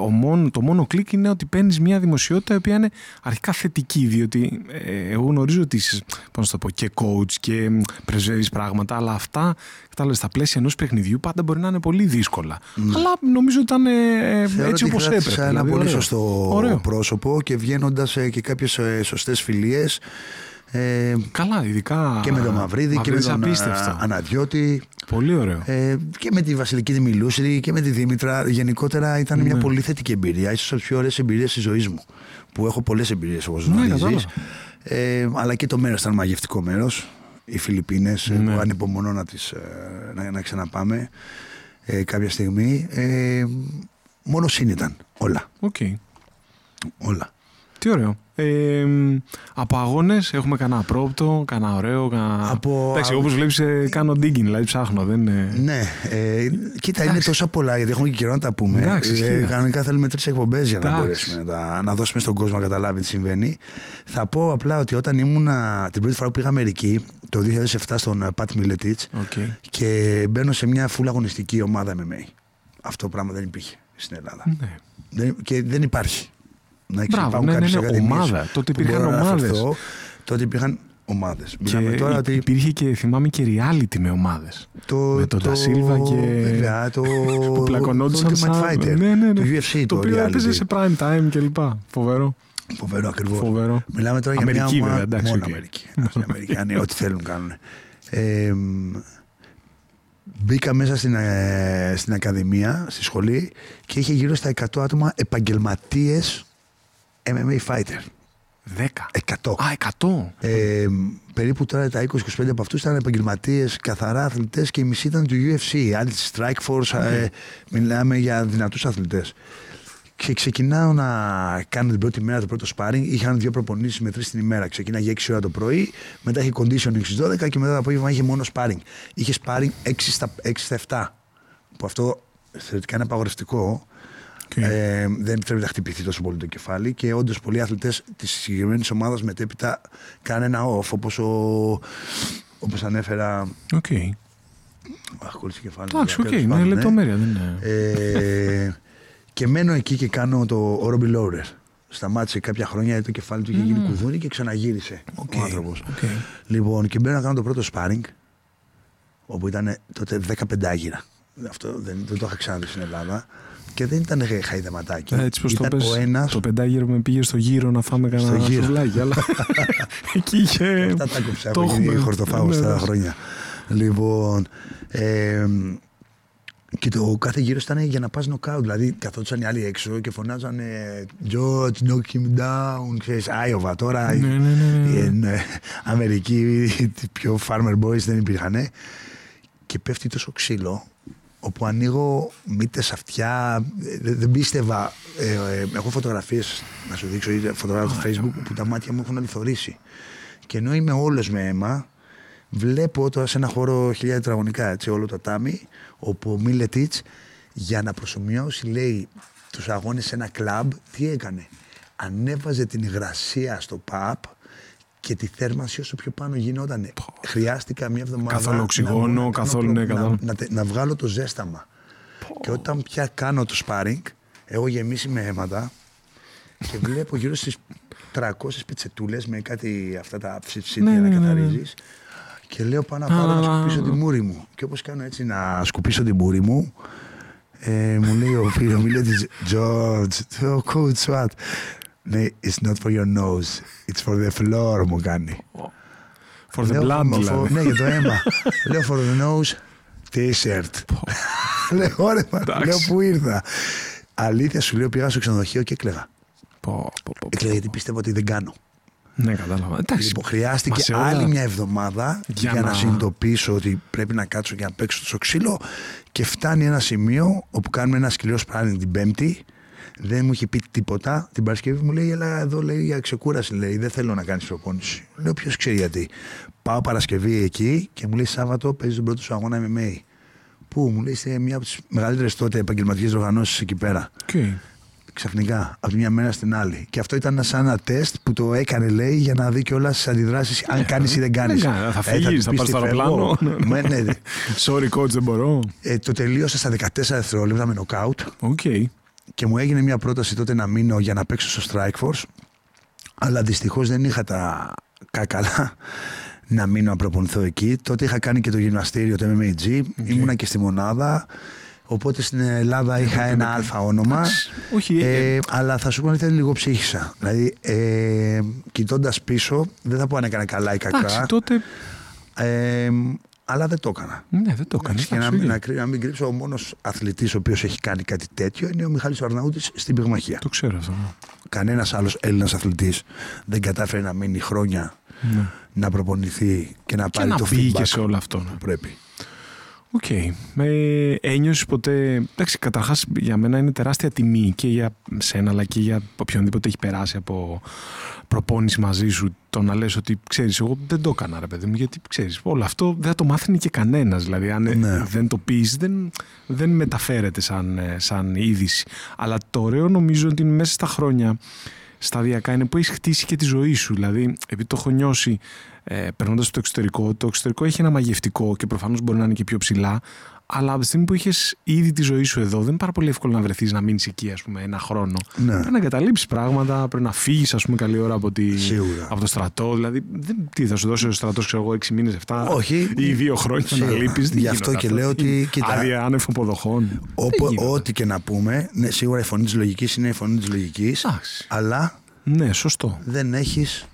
ο μόνο, το μόνο κλικ είναι ότι παίρνεις μια δημοσιότητα η οποία είναι αρχικά θετική, διότι ε, εγώ γνωρίζω ότι είσαι, πώς να το πω, και coach και πρεσβεύεις πράγματα, αλλά αυτά κατάλαβες, στα πλαίσια ενός παιχνιδιού πάντα μπορεί να είναι πολύ δύσκολα. Αλλά νομίζω ότι ήταν ε, έτσι όπως έπρεπε. ένα δηλαδή, πολύ ωραίο. σωστό Ωραίο. πρόσωπο και βγαίνοντας και κάποιες σωστές φιλίες. Ε, Καλά, ειδικά. και με τον Μαυρίδη και με Μαυρίδης τον απίστευτο. α, Αναδιώτη Πολύ ωραίο. ε, και με τη Βασιλική τη Μιλούσρη και με τη Δήμητρα. Γενικότερα ήταν μια Ναι. πολύ θετική εμπειρία. Ίσως από τις πιο ωραίες εμπειρίες της ζωής μου. Που έχω πολλές εμπειρίες όπως Ναι, γνωρίζεις. κατάλαβα. ε, αλλά και το μέρος ήταν μαγευτικό μέρος. Οι Φιλιππίνες, Ναι. Εγώ ανυπομονώ να, τις, ε, να, να ξαναπάμε ε, κάποια στιγμή. Ε, μόνο συν ήταν όλα. Οκ. όλα. Τι ωραίο. Ε, από αγώνες έχουμε κανένα πρόπτο, κανένα ωραίο. Κανένα... Από- Εντάξει, όπως βλέπεις, κάνω digging, δηλαδή ψάχνω. Δεν είναι... Ναι, ε, κοίτα, είναι τόσα πολλά γιατί έχουμε και καιρό να τα πούμε. Εντάξει, ε, ισχύει. κανονικά θέλουμε τρεις εκπομπές για να Εντάξει. μπορέσουμε να, τα- να δώσουμε στον κόσμο να καταλάβει τι συμβαίνει. Θα πω απλά ότι όταν ήμουνα την πρώτη φορά που πήγα Αμερική, το 2007 στον ε, Pat Miletich, OK. και μπαίνω σε μια full αγωνιστική ομάδα MMA. Αυτό το πράγμα δεν υπήρχε στην Ελλάδα. Ναι. Δεν, και δεν υπάρχει. Να έχεις, Μπράβο, υπάρχουν ναι, ναι, κάποιες ναι, ακαδημίες ομάδα. Τότε που υπήρχαν μπορώ να ομάδες. αναφερθώ. Τότε υπήρχαν ομάδες. Και Μιλάμε τώρα ότι. υπήρχε και θυμάμαι και reality με ομάδες. Το, με τον το- Ντα Σίλβα και- Βέβαια, το, που πλακωνόντουσαν το σαν. Ultimate Fighter. Ναι, ναι, ναι. Το UFC το το, οποίο reality. έπαιζε σε prime time κλπ. Φοβερό. Φοβερό ακριβώς. Φοβερό. Μιλάμε τώρα Αμερική, για μια βέβαια, ομάδα. εντάξει, μόνο οκ. Αμερική. Οι Αμερικάνοι ό,τι θέλουν κάνουν. Ε, μπήκα μέσα στην, ε, στην Ακαδημία, στη σχολή και είχε γύρω στα 100 άτομα επαγγελματίες MMA fighter. 10. 100. Α, 100. Ε, περίπου τώρα τα 20-25 από αυτούς ήταν επαγγελματίες, καθαρά αθλητές και οι μισοί ήταν του UFC. Άλλοι τη Strike Force, ε, μιλάμε για δυνατούς αθλητές. Και ξεκινάω να κάνω την πρώτη μέρα το πρώτο sparring. Είχαν δύο προπονήσεις με τρεις την ημέρα. Ξεκινάει 6 ώρα το πρωί, μετά είχε conditioning στις 12 και μετά το απόγευμα είχε μόνο sparring. Είχε sparring 6 στα, 6 στα 7. Που αυτό θεωρητικά είναι απαγορευτικό. Οκ. Ε, δεν πρέπει να χτυπηθεί τόσο πολύ το κεφάλι και όντως πολλοί αθλητές της συγκεκριμένης ομάδας μετέπειτα κάνουν ένα off όπως όπως ανέφερα. Οκ. Αχ, κόλλησε το κεφάλι. Εντάξει, μου, οκ, τέλος με πάντων, ναι. λεπτομέρεια. Δεν είναι. Ε, και μένω εκεί και κάνω το Orobi Loader. Σταμάτησε κάποια χρόνια γιατί το κεφάλι του είχε γίνει κουδούνι και ξαναγύρισε Οκ, ο άνθρωπος. οκ. Λοιπόν, και μπαίνω να κάνω το πρώτο sparring, όπου ήταν τότε 15 άγυρα. Αυτό δεν, δεν το είχα ξαναδεί στην Ελλάδα. Και δεν ήταν χαϊδεματάκι. Έτσι πως το ήταν πες, ο ένας το πεντάγυρο με πήγε στο γύρο να φάμε κανένα γύρο. σουβλάκι, αλλά εκεί είχε... Αυτά τα κόψα. το Έχω γίνει έχουμε. χορτοφάγος Ναι, τα ναι. χρόνια. Λοιπόν. Ε, και το κάθε γύρος ήταν για να πας νοκάουτ. Δηλαδή καθόντουσαν οι άλλοι έξω και φωνάζαν George, knock him down. Ξέρεις, Άιωβα τώρα. Ναι, ναι, ναι, ναι. Ε, ναι, Αμερική, οι πιο farmer boys δεν υπήρχαν. Και πέφτει τόσο ξύλο όπου ανοίγω μύτες αυτιά, ε, δεν δεν πίστευα. Ε, ε, έχω φωτογραφίες να σου δείξω ή φωτογραφίες στο facebook που τα μάτια μου έχουν αληθωρήσει. Και ενώ είμαι όλος με αίμα, βλέπω τώρα σε ένα χώρο χιλιά τετραγωνικά, έτσι, όλο το τάμι, όπου ο Μίλετιτς για να προσωμιώσει, λέει, τους αγώνες σε ένα κλαμπ, τι έκανε. Ανέβαζε την υγρασία στο pub και τη θέρμανση όσο πιο πάνω γινόταν. Χρειάστηκα μια εβδομάδα. Καθόλου να- οξυγόνο, να κάνω καθόλου, προ- ναι, να, κατάλαβα. να, τε- να βγάλω το ζέσταμα. Και όταν πια κάνω το sparring, έχω γεμίσει με αίματα και βλέπω γύρω στις 300 πιτσετούλες με κάτι αυτά τα ψηφσίδια Ναι, να ναι, ναι, ναι. καθαρίζεις. Και λέω πάω να πάρω να Α, σκουπίσω τη μούρη μου. Και όπως κάνω έτσι να σκουπίσω τη μούρη μου, ε, μου λέει ο φίλος, μου λέει της George, το coach what. Ναι, it's not for your nose, it's for the floor μου κάνει. For the Λέω, blood, for- δηλαδή. Ναι, για το αίμα. Λέω for the nose, t-shirt. Λέω, ωραία, Εντάξει. λέω που ήρθα. Αλήθεια σου λέω, πήγα στο ξενοδοχείο και έκλαιγα. Πω, πω, πω, πω. Έκλαιγα γιατί πίστευα ότι δεν κάνω. Ναι, κατάλαβα. Εντάξει. Λοιπόν, χρειάστηκε Μα σε όλα- άλλη μια εβδομάδα Για για, να... να- συνειδητοποιήσω ότι πρέπει να κάτσω και να παίξω στο ξύλο και φτάνει ένα σημείο όπου κάνουμε ένα σκληρό σπράνι την Πέμπτη. Δεν μου είχε πει τίποτα. Την Παρασκευή μου λέει: Έλα εδώ λέει, για ξεκούραση. Λέει: Δεν θέλω να κάνεις προπόνηση. Λέω: Ποιος ξέρει γιατί. Πάω Παρασκευή εκεί και μου λέει: Σάββατο παίζεις τον πρώτο σου αγώνα MMA. Πού μου λέει: Σε μια από τις μεγαλύτερες τότε επαγγελματικές οργανώσεις εκεί πέρα. Οκ. Ξαφνικά, από τη μια μέρα στην άλλη. Και αυτό ήταν σαν ένα τεστ που το έκανε, λέει, για να δει κιόλας τις αντιδράσεις, αν κάνεις ή δεν κάνεις. Θα φύγεις, θα πάρεις το αεροπλάνο. ναι, ναι. Sorry, coach, δεν μπορώ. Ε, το τελείωσα στα 14 δευτερόλεπτα με νοκάουτ. Okay. Και μου έγινε μια πρόταση τότε να μείνω για να παίξω στο Strikeforce. Αλλά δυστυχώς δεν είχα τα κάκαλα να μείνω να προπονηθώ εκεί. Τότε είχα κάνει και το γυμναστήριο, το MMAG. Okay. Ήμουνα και στη μονάδα. Οπότε στην Ελλάδα είχα ένα αλφα όνομα. Όχι, ε, ε, αλλά θα σου πω ότι λίγο ψύχησα. Δηλαδή, ε, κοιτώντας πίσω, δεν θα πω αν έκανα καλά ή κακά. Εντάξει, τότε. Ε, αλλά δεν το έκανα. Ναι, δεν το έκανα. Και να, μην, να, να μην κρύψω, ο μόνος αθλητής ο οποίος έχει κάνει κάτι τέτοιο είναι ο Μιχάλης Αρναούτη στην πυγμαχία. Το ξέρω αυτό. Κανένας άλλος Έλληνας αθλητής δεν κατάφερε να μείνει χρόνια ναι. να προπονηθεί και να πάρει και το feedback και σε όλο αυτό. που πρέπει. OK. Okay. Με ένιωσες ποτέ. Εντάξει, καταρχάς για μένα είναι τεράστια τιμή και για σένα αλλά και για οποιονδήποτε έχει περάσει από προπόνηση μαζί σου το να λες ότι ξέρεις, εγώ δεν το έκανα ρε παιδί μου γιατί ξέρεις, όλο αυτό δεν θα το μάθαινε και κανένας. δηλαδή αν ναι. δεν το πεις, δεν, δεν μεταφέρεται σαν, σαν είδηση αλλά το ωραίο νομίζω ότι μέσα στα χρόνια σταδιακά είναι που έχεις χτίσει και τη ζωή σου δηλαδή επειδή το έχω νιώσει ε, περνώντας το εξωτερικό. Το εξωτερικό έχει ένα μαγευτικό και προφανώς μπορεί να είναι και πιο ψηλά. Αλλά από τη στιγμή που είχες ήδη τη ζωή σου εδώ, δεν είναι πάρα πολύ εύκολο να βρεθείς να μείνεις εκεί ας πούμε, ένα χρόνο. Ναι. Πρέπει να εγκαταλείψεις πράγματα, πρέπει να φύγεις καλή ώρα από, τη, από το στρατό. Δηλαδή, δεν, τι θα σου δώσει ο στρατό, ξέρω εγώ, 6 μήνες, 7 Όχι. ή 2 χρόνια Σίγουρα. να λείπει. Γι' αυτό και λέω ότι. Κοίτα, άδεια άνευ αποδοχών. Ό,τι και να πούμε, ναι, σίγουρα η φωνή της λογικής είναι η φωνή της λογικής. Αλλά. Ναι, σωστό. Δεν έχεις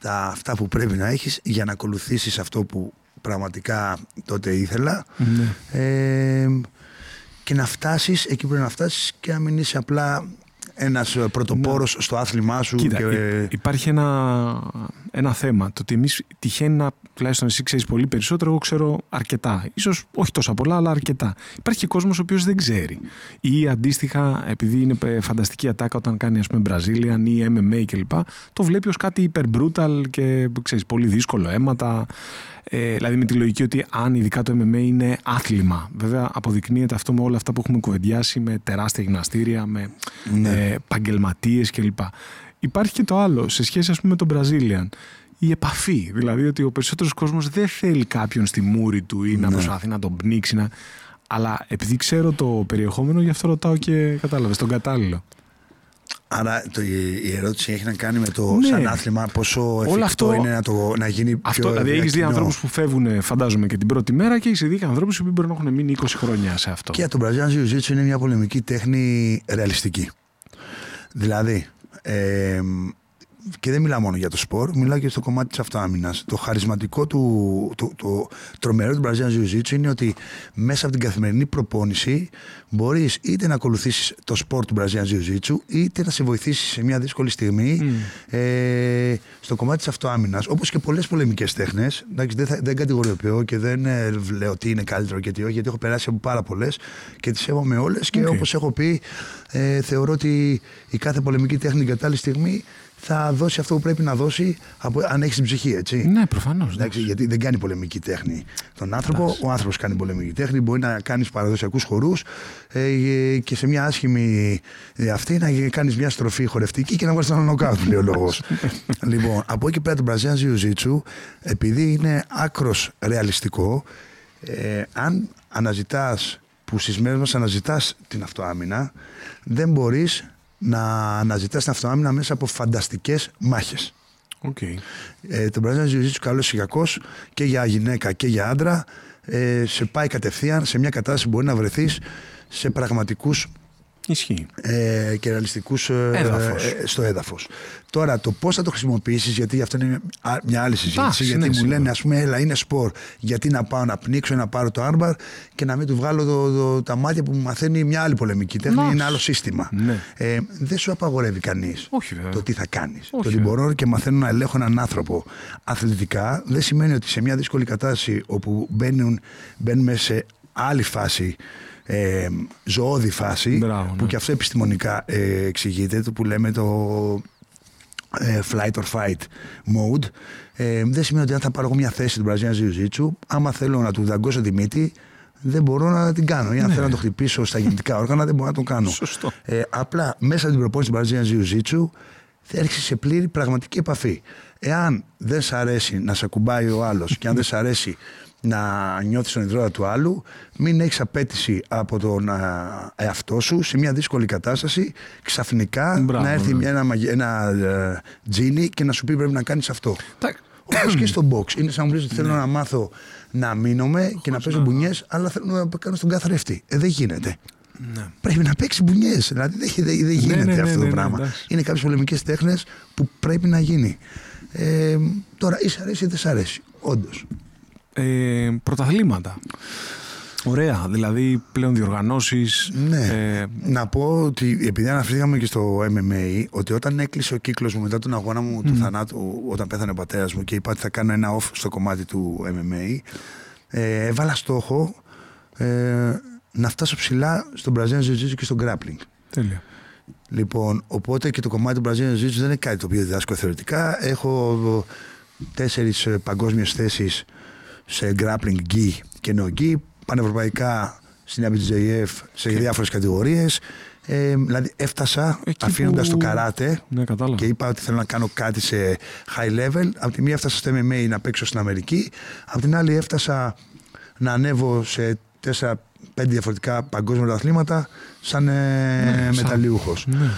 τα, αυτά που πρέπει να έχεις για να ακολουθήσεις αυτό που πραγματικά τότε ήθελα ναι. ε, και να φτάσεις εκεί που πρέπει να φτάσεις και να μην είσαι απλά ένας ε, πρωτοπόρος ναι. στο άθλημά σου. Κοίτα, και... Υπάρχει ένα, ένα θέμα. Το ότι εμείς τυχαίνει να, τουλάχιστον εσύ ξέρεις πολύ περισσότερο, εγώ ξέρω αρκετά. σω όχι τόσα πολλά, αλλά αρκετά. Υπάρχει και κόσμος ο οποίος δεν ξέρει. Ή αντίστοιχα, επειδή είναι φανταστική ατάκα όταν κάνει, ας πούμε, Brazilian ή MMA κλπ., το βλέπει ως κάτι υπερ brutal και ξέρεις, πολύ δύσκολο αίματα. Ε, δηλαδή με τη λογική ότι αν ειδικά το MMA είναι άθλημα. Βέβαια αποδεικνύεται αυτό με όλα αυτά που έχουμε κουβεντιάσει με τεράστια γυμναστήρια, με ναι. ε, επαγγελματίες κλπ. Υπάρχει και το άλλο σε σχέση ας πούμε με τον Brazilian. Η επαφή. Δηλαδή ότι ο περισσότερος κόσμος δεν θέλει κάποιον στη μούρη του ή να ναι. προσπαθεί να τον πνίξει. Να... Αλλά επειδή ξέρω το περιεχόμενο, γι' αυτό ρωτάω και κατάλαβες τον κατάλληλο. Άρα το, η ερώτηση έχει να κάνει με το ναι. σαν άθλημα πόσο εφικτό αυτό, είναι να, το, να γίνει αυτό, πιο Δηλαδή έχεις δει ανθρώπους που φεύγουν φαντάζομαι και την πρώτη μέρα και έχεις δει ανθρώπους που μπορεί να έχουν μείνει 20 χρόνια σε αυτό. Και το Brazilian Jiu-Jitsu είναι μια πολεμική τέχνη ρεαλιστική. Δηλαδή, ε, και δεν μιλάω μόνο για το σπορ, μιλάω και στο κομμάτι της αυτοάμυνας. Το χαρισματικό του, το, το τρομερό του Brazilian Jiu-Jitsu είναι ότι μέσα από την καθημερινή προπόνηση μπορείς είτε να ακολουθήσεις το σπορ του Brazilian Jiu-Jitsu, είτε να σε βοηθήσεις σε μια δύσκολη στιγμή mm. ε, στο κομμάτι της αυτοάμυνας. Όπως και πολλές πολεμικές τέχνες. Δεν, δεν κατηγοριοποιώ και δεν ε, λέω τι είναι καλύτερο και τι όχι, γιατί έχω περάσει από πάρα πολλές και τις σέβομαι όλες. Και όπως έχω πει, ε, θεωρώ ότι η κάθε πολεμική τέχνη την κατάλληλη στιγμή θα δώσει αυτό που πρέπει να δώσει από, αν έχεις την ψυχή, έτσι. Ναι, προφανώς. Γιατί δεν κάνει πολεμική τέχνη τον άνθρωπο. Ο άνθρωπος κάνει πολεμική τέχνη. Μπορεί να κάνεις παραδοσιακούς χορούς ε, και σε μια άσχημη ε, αυτή να κάνεις μια στροφή χορευτική και να βάλεις ένα νοκάουτ, λέει ο λόγος. λοιπόν, από εκεί πέρα το Brazilian Jiu-Jitsu, επειδή είναι άκρος ρεαλιστικό, ε, αν αναζητάς που στις μέρες μας αναζητάς την αυτοάμυνα, δεν μπορείς να αναζητάς την αυτοάμυνα μέσα από φανταστικές μάχες. Okay. Ε, το Brazilian Jiu-Jitsu καλός ή και για γυναίκα και για άντρα ε, σε πάει κατευθείαν σε μια κατάσταση που μπορεί να βρεθείς σε πραγματικούς Ισχύει. Ε, και ρεαλιστικούς ε, ε, στο έδαφος. Τώρα το πώς θα το χρησιμοποιήσεις, γιατί αυτό είναι μια άλλη συζήτηση. γιατί μου λένε, ας πούμε, έλα είναι σπορ. Γιατί να πάω να πνίξω ή να πάρω το άρμπαρ και να μην του βγάλω το, το, τα μάτια που μου μαθαίνει μια άλλη πολεμική τέχνη. Είναι άλλο σύστημα. Ναι. Ε, δεν σου απαγορεύει κανείς το τι θα κάνεις. Το ότι μπορώ και μαθαίνω να ελέγχω έναν άνθρωπο αθλητικά δεν σημαίνει ότι σε μια δύσκολη κατάσταση όπου μπαίνουν, μπαίνουμε σε άλλη φάση ε, ζωώδη φάση Μπράβο, που ναι. και αυτό επιστημονικά ε, εξηγείται το που λέμε το ε, flight or fight mode ε, δεν σημαίνει ότι αν θα πάρω μια θέση του Brazilian Jiu-Jitsu άμα θέλω να του δαγκώσω τη μύτη δεν μπορώ να την κάνω. Ή αν Ναι. θέλω να το χτυπήσω στα γεννητικά όργανα, δεν μπορώ να το κάνω. Σωστό. Ε, απλά μέσα από την προπόνηση του Brazilian Jiu-Jitsu θα έρχεσαι σε πλήρη πραγματική επαφή. Εάν δεν σ' αρέσει να σε ακουμπάει ο άλλος και αν δεν σ' αρέσει να νιώθεις τον υδρότα του άλλου, μην έχεις απέτηση από τον α, εαυτό σου σε μια δύσκολη κατάσταση ξαφνικά Μπράβο, να έρθει ναι. μια- ένα, μαγε- ένα ε, τζίνι και να σου πει πρέπει να κάνεις αυτό. Τα- Όπως και στο box. Είναι σαν να μου πει ότι Ναι. θέλω να μάθω να μείνομαι και να παίζω μπουνιές, αλλά θέλω να κάνω στον καθρέφτη. Ε, δεν γίνεται. Ναι. Πρέπει να παίξει μπουνιές. Δηλαδή δεν, δεν, δεν γίνεται ναι, ναι, αυτό ναι, το ναι, πράγμα. εντάξει. είναι κάποιες πολεμικές τέχνες που πρέπει να γίνει. Ε, τώρα, ή σ' αρέσει ή δεν σ' αρέσει. Όντως. Ε, πρωταθλήματα. Ωραία, δηλαδή πλέον διοργανώσεις. Ναι. ε, Να πω ότι επειδή αναφερθήκαμε και στο MMA, ότι όταν έκλεισε ο κύκλος μου μετά τον αγώνα μου του θανάτου, όταν πέθανε ο πατέρας μου και είπα ότι θα κάνω ένα off στο κομμάτι του MMA, ε, έβαλα στόχο ε, να φτάσω ψηλά στον Brazilian Jiu-Jitsu και στο grappling. τέλεια. Λοιπόν, οπότε και το κομμάτι του Brazilian Jiu-Jitsu δεν είναι κάτι το οποίο διδάσκω θεωρητικά. Έχω τέσσερις παγκόσμιες θέσεις σε grappling gi και no gi, πανευρωπαϊκά στην IBJJF σε Και- διάφορες κατηγορίες. Ε, δηλαδή έφτασα Εκεί αφήνοντας που- το καράτε Ναι, κατάλαβα. και είπα ότι θέλω να κάνω κάτι σε high level. Απ' τη μία έφτασα στο MMA να παίξω στην Αμερική. Απ' την άλλη έφτασα να ανέβω σε 4-5 διαφορετικά παγκόσμια πρωταθλήματα σαν ε, Ναι, σαν- μεταλλιούχος. Ναι.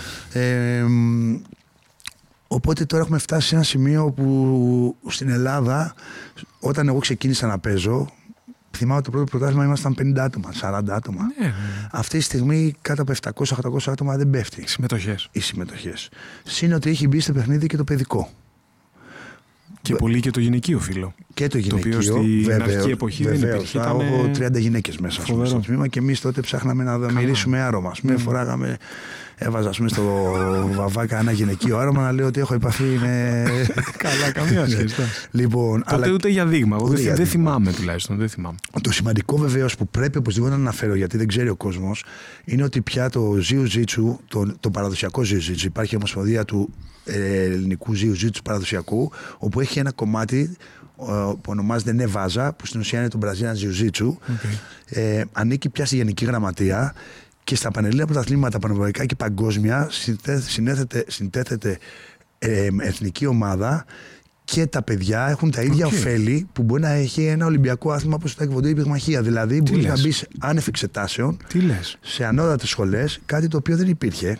Ε, μ, οπότε τώρα έχουμε φτάσει σε ένα σημείο που στην Ελλάδα όταν εγώ ξεκίνησα να παίζω θυμάμαι το πρώτο πρωτάθλημα ήμασταν 50 άτομα, 40 άτομα. Ναι, ναι. Αυτή τη στιγμή κάτω από 700-800 άτομα δεν πέφτει Συμμετοχές. οι συμμετοχές. Συν ότι έχει μπει στο παιχνίδι και το παιδικό. Και πολύ και το γυναικείο φίλο. Και το γυναικείο. οποίο στην βεβαίως, αρχική εποχή δεν βεβαίως. υπήρχε, Θα ήταν, Έχω ε, 30 γυναίκες μέσα ας πούμε, φοβερό. στο τμήμα και εμείς τότε ψάχναμε να μυρίσουμε άρωμα. Ας πούμε, φοράγαμε, έβαζα ας πούμε, στο βαβάκα ένα γυναικείο άρωμα να λέω ότι έχω επαφή με. Καλά, καμία σχέση. εντάξει. λοιπόν, Τότε αλλά ούτε για δείγμα. Εγώ Ούτε δεν, για δεν δείγμα. θυμάμαι τουλάχιστον. Δεν θυμάμαι. Το σημαντικό βεβαίως που πρέπει οπωσδήποτε να αναφέρω γιατί δεν ξέρει ο κόσμος είναι ότι πια το Jiu-Jitsu, το, το παραδοσιακό Jiu-Jitsu, υπάρχει η ομοσπονδία του ε, ελληνικού Jiu-Jitsu παραδοσιακού, όπου έχει ένα κομμάτι ε, που ονομάζεται Νεβάζα, που στην ουσία είναι το Brazilian Jiu-Jitsu. Ε, ανήκει πια στη Γενική Γραμματεία και στα πανελλήνια πρωταθλήματα πανευρωπαϊκά και παγκόσμια συνθέ- συνέθετε- συντέθεται ε, εθνική ομάδα και τα παιδιά έχουν τα ίδια Οκ. ωφέλη που μπορεί να έχει ένα Ολυμπιακό άθλημα όπως το τάε κβον ντο ή η πυγμαχία. Δηλαδή, μπορείς να λες; μπεις άνευ εξετάσεων Τι λες. σε ανώτατες σχολές, κάτι το οποίο δεν υπήρχε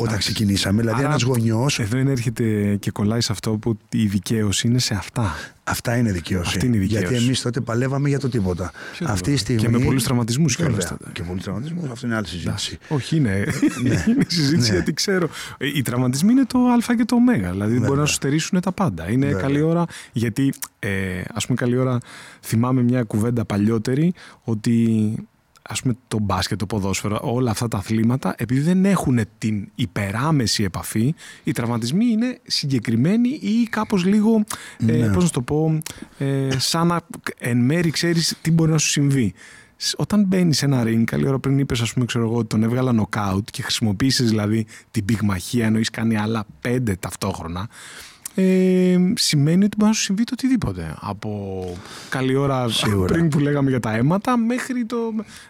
όταν Εντάξει. ξεκινήσαμε. Δηλαδή, Άρα, ένας γονιό. Εδώ είναι έρχεται και κολλάει σε αυτό που η δικαίωση είναι σε αυτά. Αυτά είναι δικαίωση. Αυτή είναι η δικαίωση. Γιατί εμείς τότε παλεύαμε για το τίποτα. Ποιο Αυτή τίποτα. τη στιγμή. Και με πολλούς τραυματισμούς κιόλας Βέβαια, τότε. Και πολλούς τραυματισμούς. Αυτό είναι άλλη συζήτηση. Όχι, είναι. είναι συζήτηση Ναι. γιατί ξέρω. Ε, Οι τραυματισμοί είναι το Α και το Ω. Δηλαδή μπορεί Βέβαια. να σου στερήσουν τα πάντα. Είναι Βέβαια. καλή ώρα. Γιατί, ε, ας πούμε, καλή ώρα θυμάμαι μια κουβέντα παλιότερη ότι ας πούμε το μπάσκετ, το ποδόσφαιρο, όλα αυτά τα αθλήματα, επειδή δεν έχουν την υπεράμεση επαφή, οι τραυματισμοί είναι συγκεκριμένοι ή κάπως λίγο, ε, Ναι. πώς να το πω, ε, σαν να εν μέρη ξέρεις τι μπορεί να σου συμβεί. Σ- Όταν μπαίνει σε ένα ring, καλή ώρα πριν είπες, ας πούμε, ξέρω εγώ, ότι τον έβγαλα νοκάουτ και χρησιμοποίησες δηλαδή την πυγμαχία ενώ έχει κάνει άλλα πέντε ταυτόχρονα, ε, σημαίνει ότι μπορεί να σου συμβεί το οτιδήποτε. Από καλή ώρα Σίγουρα. πριν που λέγαμε για τα αίματα μέχρι το.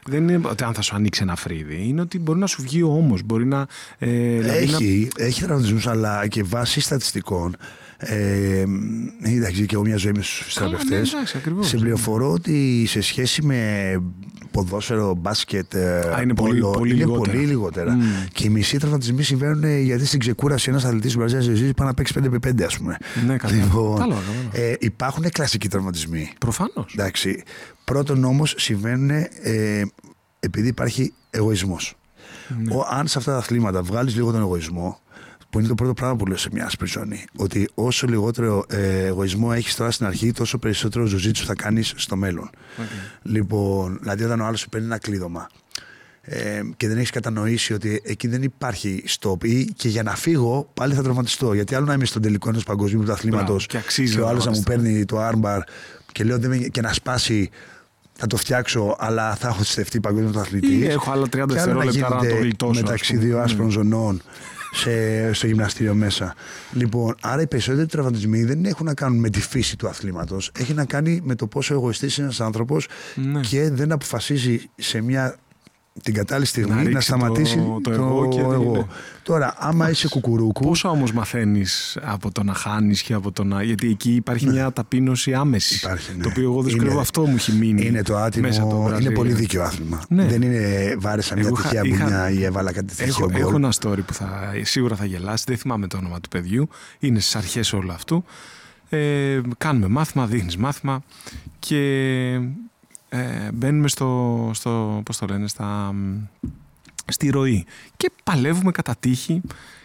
Δεν είναι ότι αν θα σου ανοίξει ένα φρύδι. Είναι ότι μπορεί να σου βγει όμω. Μπορεί να. Ε, δηλαδή να- Έχει, έχει τραυματισμούς αλλά και βάσει στατιστικών. Ε, εντάξει, και εγώ μια ζωή με στους Καλά, ναι, θεραπευτέ. εντάξει, ακριβώς. Συμπληροφορώ ότι σε σχέση με ποδόσφαιρο, μπάσκετ, ε, Α, είναι πολύ- πόλο, πολύ είναι λιγότερα. πολύ λιγότερα. Μμ. Και οι μισοί τραυματισμοί συμβαίνουν ε, γιατί στην ξεκούραση ένας αθλητής του Μπραζίλια ζωή πάει να παίξει 5x5, ας πούμε. Ναι, καλά. Λοιπόν, Κατάλαβα, κατάλαβα. ε, υπάρχουν κλασικοί τραυματισμοί. Προφανώς. Εντάξει. Πρώτον όμως συμβαίνουν ε, επειδή υπάρχει εγωισμός. Ναι. Αν σε αυτά τα αθλήματα βγάλεις λίγο τον εγωισμό, που είναι το πρώτο πράγμα που λέω σε μια άσπρη ζώνη, ότι όσο λιγότερο ε, εγωισμό έχεις τώρα στην αρχή, τόσο περισσότερο ζουζίτσου θα κάνεις στο μέλλον. Λοιπόν, δηλαδή όταν ο άλλος σου παίρνει ένα κλείδωμα ε, και δεν έχεις κατανοήσει ότι εκεί δεν υπάρχει stop ή και για να φύγω πάλι θα τραυματιστώ. Γιατί άλλο να είμαι στον τελικό ενός παγκοσμίου πρωταθλήματος Μπράβο, και αξίζει και ο να άλλος να μου τραυματιστώ. παίρνει το armbar και λέω δεν με- και να σπάσει. Θα το φτιάξω, αλλά θα έχω στεφτεί παγκόσμιος αθλητή. Ή έχω άλλα 30 δευτερόλεπτα να το γλιτώσω, ας μεταξύ πούμε. δύο Ναι. άσπρων ζωνών σε, στο γυμναστήριο μέσα. Λοιπόν, άρα οι περισσότεροι τραυματισμοί δεν έχουν να κάνουν με τη φύση του αθλήματος. Έχει να κάνει με το πόσο εγωιστής είναι ένας άνθρωπος Ναι. και δεν αποφασίζει σε μια την κατάλληλη στιγμή να, ρίξει σταματήσει το- το εγώ και δεν είναι. Τώρα, άμα είσαι κουκουρούκου, Πόσα όμως μαθαίνεις από το να χάνεις και από το να. Γιατί εκεί υπάρχει μια ταπείνωση άμεσης. Υπάρχει, ναι. Το οποίο εγώ δεν σου Είναι- κρύβω, αυτό μου έχει μείνει. είναι το μέσα από το άτιμο, είναι Βραζίλιο. πολύ δίκαιο άθλημα. Ναι. Δεν είναι βάρεσα μια Εγώ είχα- τυχαία είχα- μπουνιά ή έβαλα κάτι τέτοιο Έχω, γκολ. έχω ένα story που θα, σίγουρα θα γελάσει. Δεν θυμάμαι το όνομα του παιδιού. Είναι στις αρχές όλου αυτού. Ε, κάνουμε μάθημα, δείχνει μάθημα και ε, μπαίνουμε στο, στο πώς το λένε, στα, μ, στη ροή. Και παλεύουμε κατά τύχη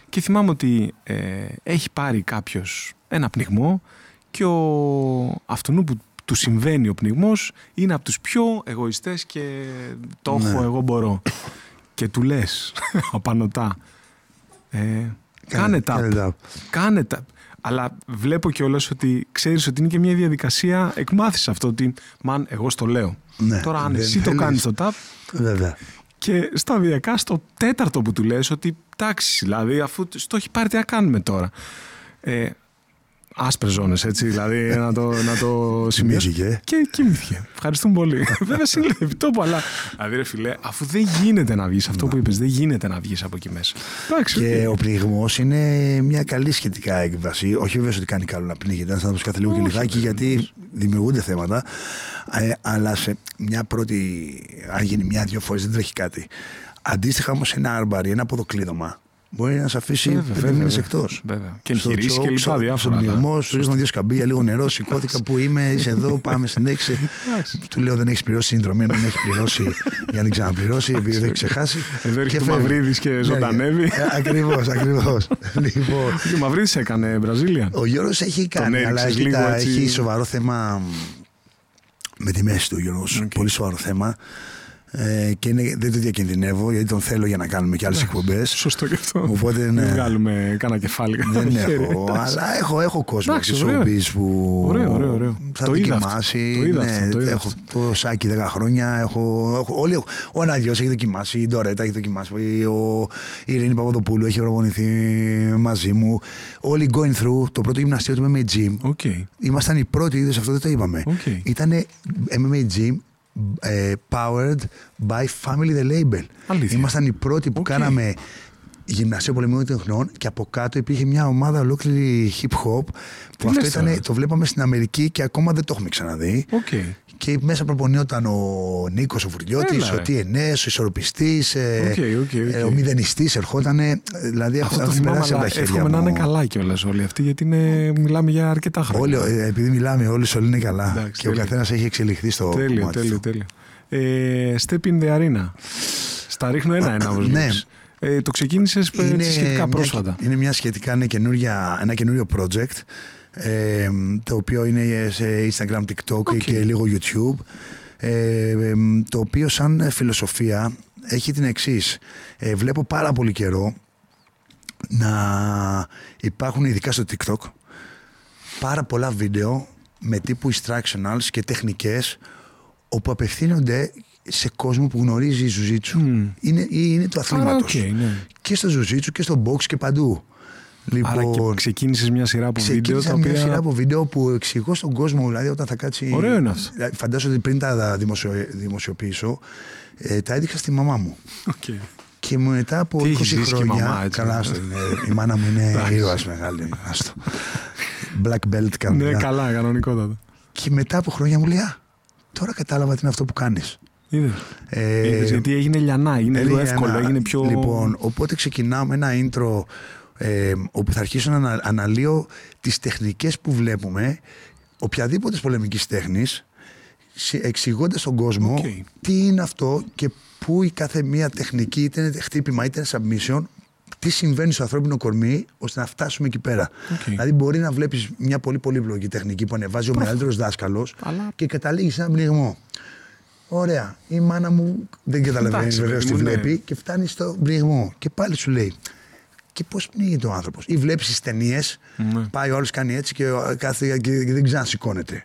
και θυμάμαι ότι ε, έχει πάρει κάποιος ένα πνιγμό και ο αυτού που του συμβαίνει ο πνιγμός είναι από τους πιο εγωιστές και το έχω Ναι. εγώ μπορώ. και του λες απανωτά ε, κάνε τάπ. κάνε tap. Κάνε τάπ. Αλλά βλέπω κιόλας ότι ξέρεις ότι είναι και μια διαδικασία εκμάθησης αυτό ότι μαν εγώ στο λέω. Ναι, Τώρα αν δεν εσύ το θέλεις. κάνεις το τάπ Βέβαια. και σταδιακά στο τέταρτο που του λες ότι εντάξει, δηλαδή αφού το έχει πάρει τι να κάνουμε τώρα. Ε, άσπρες ζώνες έτσι, δηλαδή να το, να το σημειώσω. Κοιμήθηκε. Και κοιμήθηκε. Ευχαριστούμε πολύ. Βέβαια συνέλευε τόπο, αλλά. Δηλαδή, ρε φίλε, αφού δεν γίνεται να βγεις αυτό που είπες, δεν γίνεται να βγεις από εκεί μέσα. Εντάξει. Και οκ. ο πνιγμός είναι μια καλή σχετικά έκβαση. Όχι βέβαια ότι κάνει καλό να πνίγεται, ένας άνθρωπος κάθε λίγο και Όχι, λιγάκι, βέβαια, γιατί δημιουργούνται θέματα. Ε, αλλά σε μια πρώτη, αν γίνει μια-δυο φορές, δεν τρέχει κάτι. Αντίστοιχα όμως ένα armbar, ένα ποδοκλείδωμα, μπορεί να σε αφήσει Βέβαια, πέντε βέβαια, μήνε βέβαια. εκτός. Βέβαια. Και εγχειρήσεις και λοιπά διάφορα, Στον αλλά- πνιγμό, σου ρίχνω δύο σκαμπίλια, λίγο νερό, σηκώθηκα που είμαι, είσαι εδώ, πάμε στην έξι. Εντάξει. Του λέω δεν έχεις πληρώσει συνδρομή, δεν έχεις πληρώσει για να την ξαναπληρώσει, επειδή δεν έχεις ξεχάσει. Εδώ έρχεται Και ο φεύγει. Μαυρίδης και Ναι, ζωντανεύει. Ακριβώς, ακριβώς. λοιπόν, Και ο Μαυρίδης έκανε Βραζίλια. ο Γιώργος έχει κάνει, αλλά έριξες κοίτα, λίγο έτσι. έχει σοβαρό θέμα με τη μέση του Γιώργος. Οκ. Πολύ σοβαρό θέμα. Ε, και είναι, δεν το διακινδυνεύω γιατί τον θέλω για να κάνουμε και άλλες εκπομπές. Σωστό και αυτό. Οπότε, ναι. Μην βγάλουμε κανένα κεφάλι. Δεν κανένα χέρι. έχω, Εντάξει. αλλά έχω, έχω κόσμο Εντάξει, της ωραίο. showbiz που Ωραίο, ωραίο, ωραίο. θα Το είδα αυτό. δοκιμάσει. Το είδα ναι, αυτό, το είδα έχω αυτό. το Σάκη 10 χρόνια. Έχω, έχω, όλοι, έχω- ο Αναδιός έχει δοκιμάσει, η Ντορέτα έχει δοκιμάσει, ο, η Ειρήνη Παπαδοπούλου έχει προπονηθεί μαζί μου. Όλοι going through το πρώτο γυμναστήριο του MMA Gym. Οκ. Ήμασταν οι πρώτοι, είδες αυτό δεν το είπαμε. Οκ. Ήταν MMA Gym ε, powered by Family The Label. Αλήθεια. Ήμασταν οι πρώτοι που Οκ. κάναμε γυμναστήριο πολεμικών τεχνών και από κάτω υπήρχε μια ομάδα ολόκληρη hip hop που αυτό λες τώρα. ήταν, το βλέπαμε στην Αμερική και ακόμα δεν το έχουμε ξαναδεί. Οκ. Και μέσα προπονιόταν ο Νίκος ο Φουρτιώτη, Έλα, ο ρε. TNS, ο ισορροπιστής, Οκ, οκ, οκ. ο μηδενιστής ερχόταν. Δηλαδή Αυτό έχουν το θυμάμαι, περάσει από αλλά τα χέρια εύχομαι να μου. είναι καλά κιόλας όλοι αυτοί, γιατί είναι, μιλάμε για αρκετά χρόνια. Όλοι, ε, επειδή μιλάμε, όλοι όλοι είναι καλά. Εντάξει, και ο τέλεια. καθένας έχει εξελιχθεί στο Τέλειο, κομμάτι τέλειο, του. τέλειο. Ε, step in the arena. Στα ρίχνω ένα-ένα, όπως Ναι. Βλέπεις. Ε, το ξεκίνησες ε, σχετικά μια- πρόσφατα. είναι μια σχετικά ναι, καινούρια, ένα καινούριο project ε, το οποίο είναι σε Instagram, TikTok Οκ. και λίγο YouTube ε, ε, το οποίο σαν φιλοσοφία έχει την εξής. βλέπω πάρα πολύ καιρό να υπάρχουν ειδικά στο TikTok πάρα πολλά βίντεο με τύπου instructionals και τεχνικές όπου απευθύνονται σε κόσμο που γνωρίζει ζίου ζίτσου. Μμ. Είναι, ή είναι του Άρα, αθλήματος. οκ, ναι. Και στο ζίου ζίτσου και στο box και παντού. Άρα και ξεκίνησες μια σειρά από βίντεο Ξεκίνησα τα μια οποία... σειρά από βίντεο που εξηγώ στον κόσμο, δηλαδή όταν θα κάτσει. Ωραίο είναι αυτό. Δηλαδή, Φαντάζομαι ότι πριν τα δημοσιο... δημοσιοποιήσω, ε, τα έδειξα στη μαμά μου. Οκ. Και μετά από Τι 20 έχεις ζήσει και η χρόνια. μαμά, έτσι. καλά, άστο, είναι, η μάνα μου είναι Εντάξει. ήρωας μεγάλη. Άστο. Black belt κανονικά. Ναι, καλά, κανονικότατα. Και μετά από χρόνια μου λέει, Α, τώρα κατάλαβα τι είναι αυτό που κάνεις. Είδες. Ε, Είδες, γιατί έγινε λιανά, έγινε λίγο Έγινε εύκολο, ένα- έγινε πιο... Λοιπόν, οπότε ξεκινάω με ένα intro ε, όπου θα αρχίσω να ανα- αναλύω τις τεχνικές που βλέπουμε οποιαδήποτε πολεμικής τέχνης εξηγώντας στον κόσμο Οκ. τι είναι αυτό και πού η κάθε μία τεχνική είτε είναι χτύπημα είτε είναι submission τι συμβαίνει στο ανθρώπινο κορμί ώστε να φτάσουμε εκεί πέρα. Οκ. Δηλαδή μπορεί να βλέπεις μια πολύ πολύπλοκη τεχνική που ανεβάζει ο μεγαλύτερος δάσκαλος Αλλά- και καταλήγεις σε έναν πνιγμό. Ωραία. Η μάνα μου δεν καταλαβαίνει Εντάξει, βεβαίως παιδί τι μου, ναι. βλέπει και φτάνει στο πνιγμό. Και πάλι σου λέει. Και πώς πνίγεται ο άνθρωπος. Ή βλέπεις τις ταινίες, Ναι. πάει ο άλλος κάνει έτσι και, ο- κάθε, και δεν ξανασηκώνεται.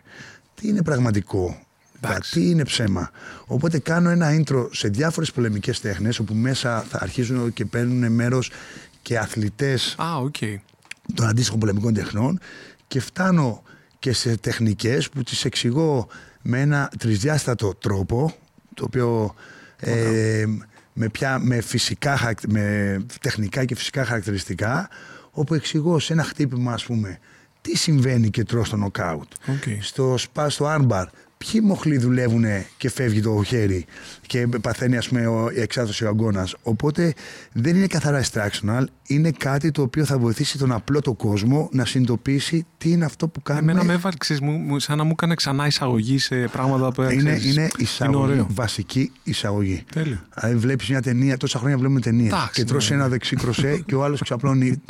Τι είναι πραγματικό; Εντάξει. Τι είναι ψέμα; Οπότε κάνω ένα intro σε διάφορες πολεμικές τέχνες, όπου μέσα θα αρχίζουν και παίρνουν μέρος και αθλητές Α, οκ. των αντίστοιχων πολεμικών τεχνών και φτάνω και σε τεχνικές που τις εξηγώ με ένα τρισδιάστατο τρόπο το οποίο ε, με, πια, με, φυσικά, χαρακ- με τεχνικά και φυσικά χαρακτηριστικά όπου εξηγώ σε ένα χτύπημα ας πούμε τι συμβαίνει και τρως το νοκάουτ Οκ. στο σπα στο armbar ποιοι μοχλοί δουλεύουν και φεύγει το χέρι και παθαίνει ας πούμε ο- η εξάρθρωση ο αγκώνας οπότε δεν είναι καθαρά instructional είναι κάτι το οποίο θα βοηθήσει τον απλό το κόσμο να συνειδητοποιήσει τι είναι αυτό που κάνουμε Εμένα με έβαλε, ξέρεις, μου, μου- σαν να μου έκανε ξανά εισαγωγή σε πράγματα που είναι, ξέρεις, είναι Είναι εισαγωγή, ωραίο. βασική εισαγωγή. Τέλειο. Δηλαδή βλέπεις μια ταινία, τόσα χρόνια βλέπουμε ταινία. Εντάξει, και τρώσει ναι. ένα δεξί κροσέ και ο άλλος ξαπλώνει.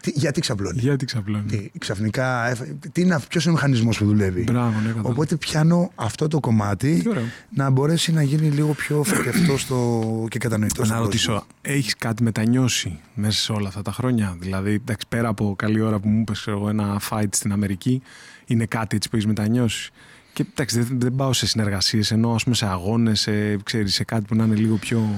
Τι, γιατί ξαπλώνει; Γιατί ξαπλώνει; Τι, ξαφνικά, έφα- τι είναι, ποιος είναι ο μηχανισμός που δουλεύει; Μπράβο, ναι, κατάλαβα. Οπότε πιάνω αυτό το κομμάτι Τι ωραίο. να μπορέσει να γίνει λίγο πιο φρικευτό στο... και κατανοητός Να στον ρωτήσω, κόσμο. έχεις κάτι μετανιώσει μέσα σε όλα αυτά τα χρόνια; Δηλαδή, εντάξει, πέρα από καλή ώρα που μου είπες εγώ ένα fight στην Αμερική, είναι κάτι έτσι που έχεις μετανιώσει; Και εντάξει, δεν, δεν πάω σε συνεργασίες, ενώ ας πούμε σε αγώνες, σε, ξέρεις, σε κάτι που να είναι λίγο πιο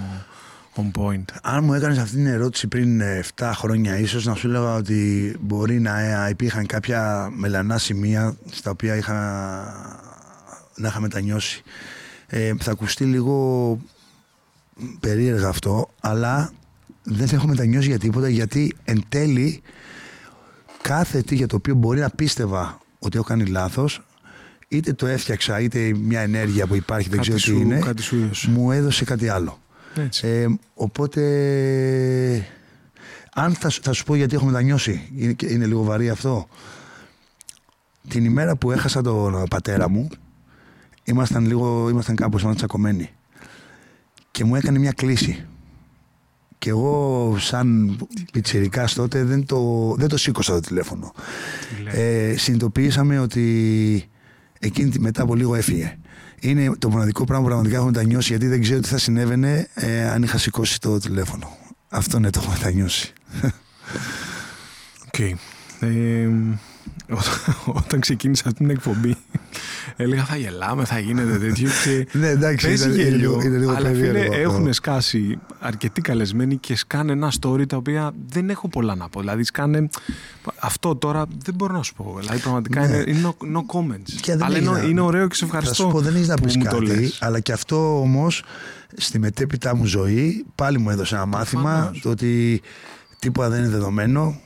on point. Αν μου έκανες αυτή την ερώτηση πριν ε, 7 χρόνια ίσως να σου έλεγα ότι μπορεί να ε, υπήρχαν κάποια μελανά σημεία στα οποία είχα, να είχα μετανιώσει. Ε, θα ακουστεί λίγο περίεργα αυτό, αλλά δεν έχω μετανιώσει για τίποτα γιατί εν τέλει κάθε τι για το οποίο μπορεί να πίστευα ότι έχω κάνει λάθος είτε το έφτιαξα είτε μια ενέργεια που υπάρχει δεν κάτι ξέρω τι σου, είναι Κάτι σου έδωσε. μου έδωσε κάτι άλλο. Έτσι. Ε, οπότε, αν θα, σου- θα σου πω γιατί έχω μετανιώσει, είναι, και- είναι λίγο βαρύ αυτό. Την ημέρα που έχασα τον πατέρα μου, ήμασταν λίγο, ήμασταν κάπως ήμασταν τσακωμένοι. Και μου έκανε μια κλίση. Και εγώ σαν πιτσιρικάς τότε δεν το, δεν το σήκωσα το τηλέφωνο. Τι λέει. Ε, συνειδητοποιήσαμε ότι εκείνη τη- μετά από λίγο έφυγε. Είναι το μοναδικό πράγμα που πραγματικά έχω μετανιώσει γιατί δεν ξέρω τι θα συνέβαινε ε, αν είχα σηκώσει το τηλέφωνο. Αυτό ναι, το έχω μετανιώσει. Οκ. Ε, ό- όταν ξεκίνησα αυτή την εκπομπή, έλεγα θα γελάμε, θα γίνεται τέτοιο. Και Ναι, εντάξει, παίζει είναι- είναι γέλιο. λίγο- είναι λίγο αλλά φίλε, περίεργο αυτό. έχουν σκάσει αρκετοί καλεσμένοι και σκάνε ένα story τα οποία δεν έχω πολλά να πω. Δηλαδή, σκάνε. Αυτό τώρα δεν μπορώ να σου πω. Δηλαδή, πραγματικά Ναι. είναι, είναι no, no comments. Και δεν αλλά έχεις είναι, να- είναι ωραίο και σε Θα ευχαριστώ. σου πω, δεν έχεις να που πεις μου το κάτι, λες. αλλά και αυτό όμως στη μετέπειτα μου ζωή πάλι μου έδωσε ένα μάθημα Προφανώς. το ότι τίποτα δεν είναι δεδομένο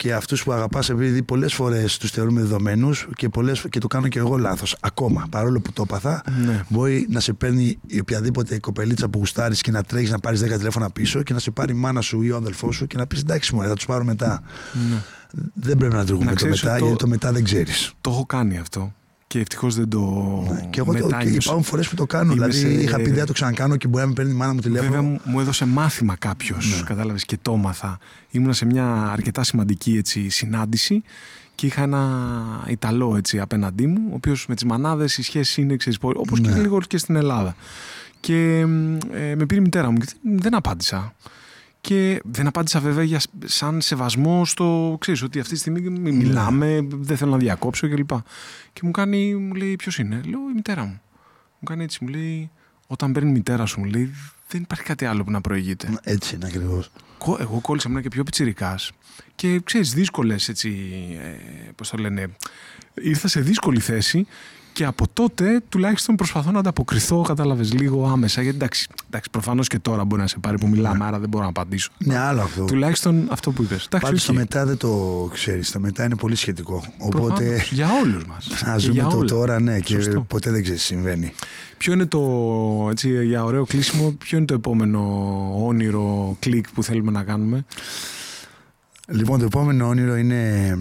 και αυτούς που αγαπάς, επειδή πολλές φορές τους θεωρούμε δεδομένους και, πολλές, και το κάνω και εγώ λάθος ακόμα. Παρόλο που το έπαθα, Ναι. μπορεί να σε παίρνει η οποιαδήποτε κοπελίτσα που γουστάρεις και να τρέχεις να πάρεις 10 τηλέφωνα πίσω και να σε πάρει η μάνα σου ή ο αδελφός σου και να πεις εντάξει, μου θα τους πάρω μετά. Ναι. Δεν πρέπει να τρώγουμε Να το ξέρεις μετά, ότι το- γιατί το μετά δεν ξέρεις. Το έχω κάνει αυτό. Και ευτυχώς δεν το. Ναι. Και εγώ το, και μετάνιωσα. υπάρχουν φορές που το κάνω. Είμαι δηλαδή, σε- είχα πει δεν θα το ξανακάνω και μπορεί να με παίρνει η μάνα μου τηλέφωνο. Βέβαια μου, μου έδωσε μάθημα κάποιος, Ναι. κατάλαβες και το έμαθα. Ήμουνα σε μια αρκετά σημαντική έτσι, συνάντηση και είχα ένα Ιταλό έτσι, απέναντί μου, ο οποίος με τις μανάδες η σχέση είναι όπως Ναι. και λίγο και στην Ελλάδα. Και μ, ε, με πήρε η μητέρα μου και δεν- δεν απάντησα. Και δεν απάντησα βέβαια για, σαν σεβασμό στο ξέρεις ότι αυτή τη στιγμή μη μιλάμε, δεν θέλω να διακόψω κλπ. Και μου κάνει, μου λέει ποιος είναι; Λέω η μητέρα μου. Μου κάνει έτσι, μου λέει όταν παίρνει η μητέρα σου, μου λέει δεν υπάρχει κάτι άλλο που να προηγείται. Έτσι είναι ακριβώς. Κο- Εγώ κόλλησα ήμουν και πιο πιτσιρικάς και ξέρεις δύσκολες έτσι, ε, πώς το λένε, ήρθα σε δύσκολη θέση και από τότε τουλάχιστον προσπαθώ να ανταποκριθώ, κατάλαβες, λίγο άμεσα. Γιατί εντάξει, εντάξει προφανώς και τώρα μπορεί να σε πάρει που μιλάμε, άρα δεν μπορώ να απαντήσω. Ναι, άλλο αυτό. Τουλάχιστον αυτό που είπες. Εντάξει, Πάντως οκ. το μετά δεν το ξέρεις. Το μετά είναι πολύ σχετικό. Οπότε Προφανώς. Για όλους μας. να Και ζούμε για το όλα. τώρα, ναι, και Σωστό. ποτέ δεν ξέρεις τι συμβαίνει. Ποιο είναι το, έτσι, για ωραίο κλείσιμο, ποιο είναι το επόμενο όνειρο κλικ που θέλουμε να κάνουμε; Λοιπόν, το επόμενο όνειρο είναι.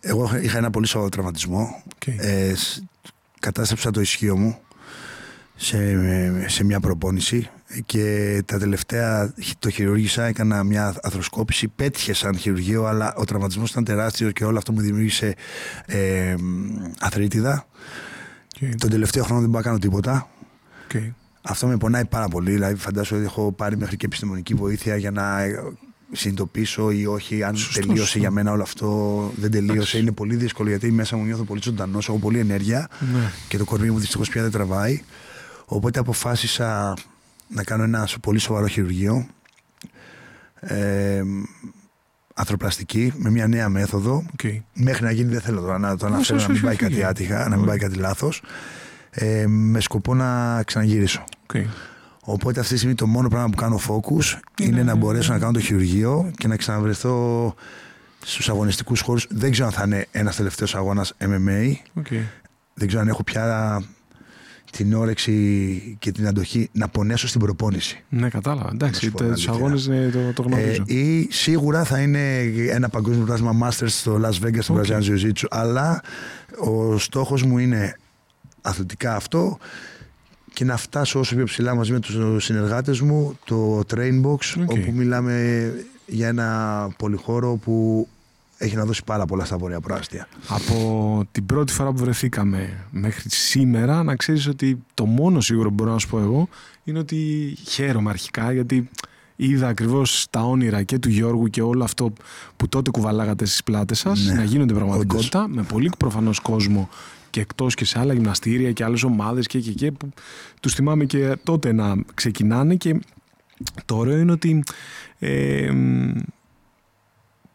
Εγώ είχα ένα πολύ σοβαρό τραυματισμό. Οκ. Ε, σ- κατάστρεψα το ισχίο μου σε, σε μια προπόνηση και τα τελευταία το χειρούργησα, έκανα μια αρθροσκόπηση, πέτυχε σαν χειρουργείο αλλά ο τραυματισμός ήταν τεράστιος και όλο αυτό μου δημιούργησε ε, αρθρίτιδα. Οκ. Τον τελευταίο χρόνο δεν μπορώ να κάνω τίποτα. Οκ. Αυτό με πονάει πάρα πολύ. Δηλαδή, φαντάζομαι ότι έχω πάρει μέχρι και επιστημονική βοήθεια για να ε, συνειδητοποιήσω ή όχι αν Σωστό, τελείωσε σωστό. για μένα όλο αυτό. Δεν τελείωσε. Εντάξει. Είναι πολύ δύσκολο γιατί μέσα μου νιώθω πολύ ζωντανός, έχω πολύ ενέργεια Ναι. και το κορμί μου δυστυχώς πια δεν τραβάει. Οπότε αποφάσισα να κάνω ένα σο- πολύ σοβαρό χειρουργείο. ε, ανθρωπλαστική με μια νέα μέθοδο. Okay. Μέχρι να γίνει δεν θέλω τώρα να το αναφέρω να μην πάει κάτι άτυχα, να μην πάει κάτι λάθος. Ε, με σκοπό να ξαναγυρίσω. Okay. Οπότε αυτή τη στιγμή το μόνο πράγμα που κάνω focus είναι να μπορέσω να κάνω το χειρουργείο και να ξαναβρεθώ στους αγωνιστικούς χώρους. Δεν ξέρω αν θα είναι ένας τελευταίος αγώνας MMA. Okay. Δεν ξέρω αν έχω πια την όρεξη και την αντοχή να πονέσω στην προπόνηση. Ναι, κατάλαβα. Εντάξει, τους αγώνες το, το γνωρίζω. Ε, ή σίγουρα θα είναι ένα παγκόσμιο πλάσμα Masters στο Las Vegas, στο okay. Brazilian Jiu-Jitsu. Αλλά ο στόχος μου είναι αθλητικά αυτό και να φτάσω όσο πιο ψηλά μαζί με τους συνεργάτες μου το Train Box όπου μιλάμε για ένα πολυχώρο που έχει να δώσει πάρα πολλά στα βόρεια προάστια. Από την πρώτη φορά που βρεθήκαμε μέχρι σήμερα να ξέρεις ότι το μόνο σίγουρο που μπορώ να σου πω εγώ είναι ότι χαίρομαι αρχικά γιατί είδα ακριβώς τα όνειρα και του Γιώργου και όλο αυτό που τότε κουβαλάγατε στις πλάτες σας ναι, να γίνονται πραγματικότητα με πολύ προφανώς κόσμο και εκτός και σε άλλα γυμναστήρια και άλλες ομάδες και, και, και που τους θυμάμαι και τότε να ξεκινάνε και το ωραίο είναι ότι ε,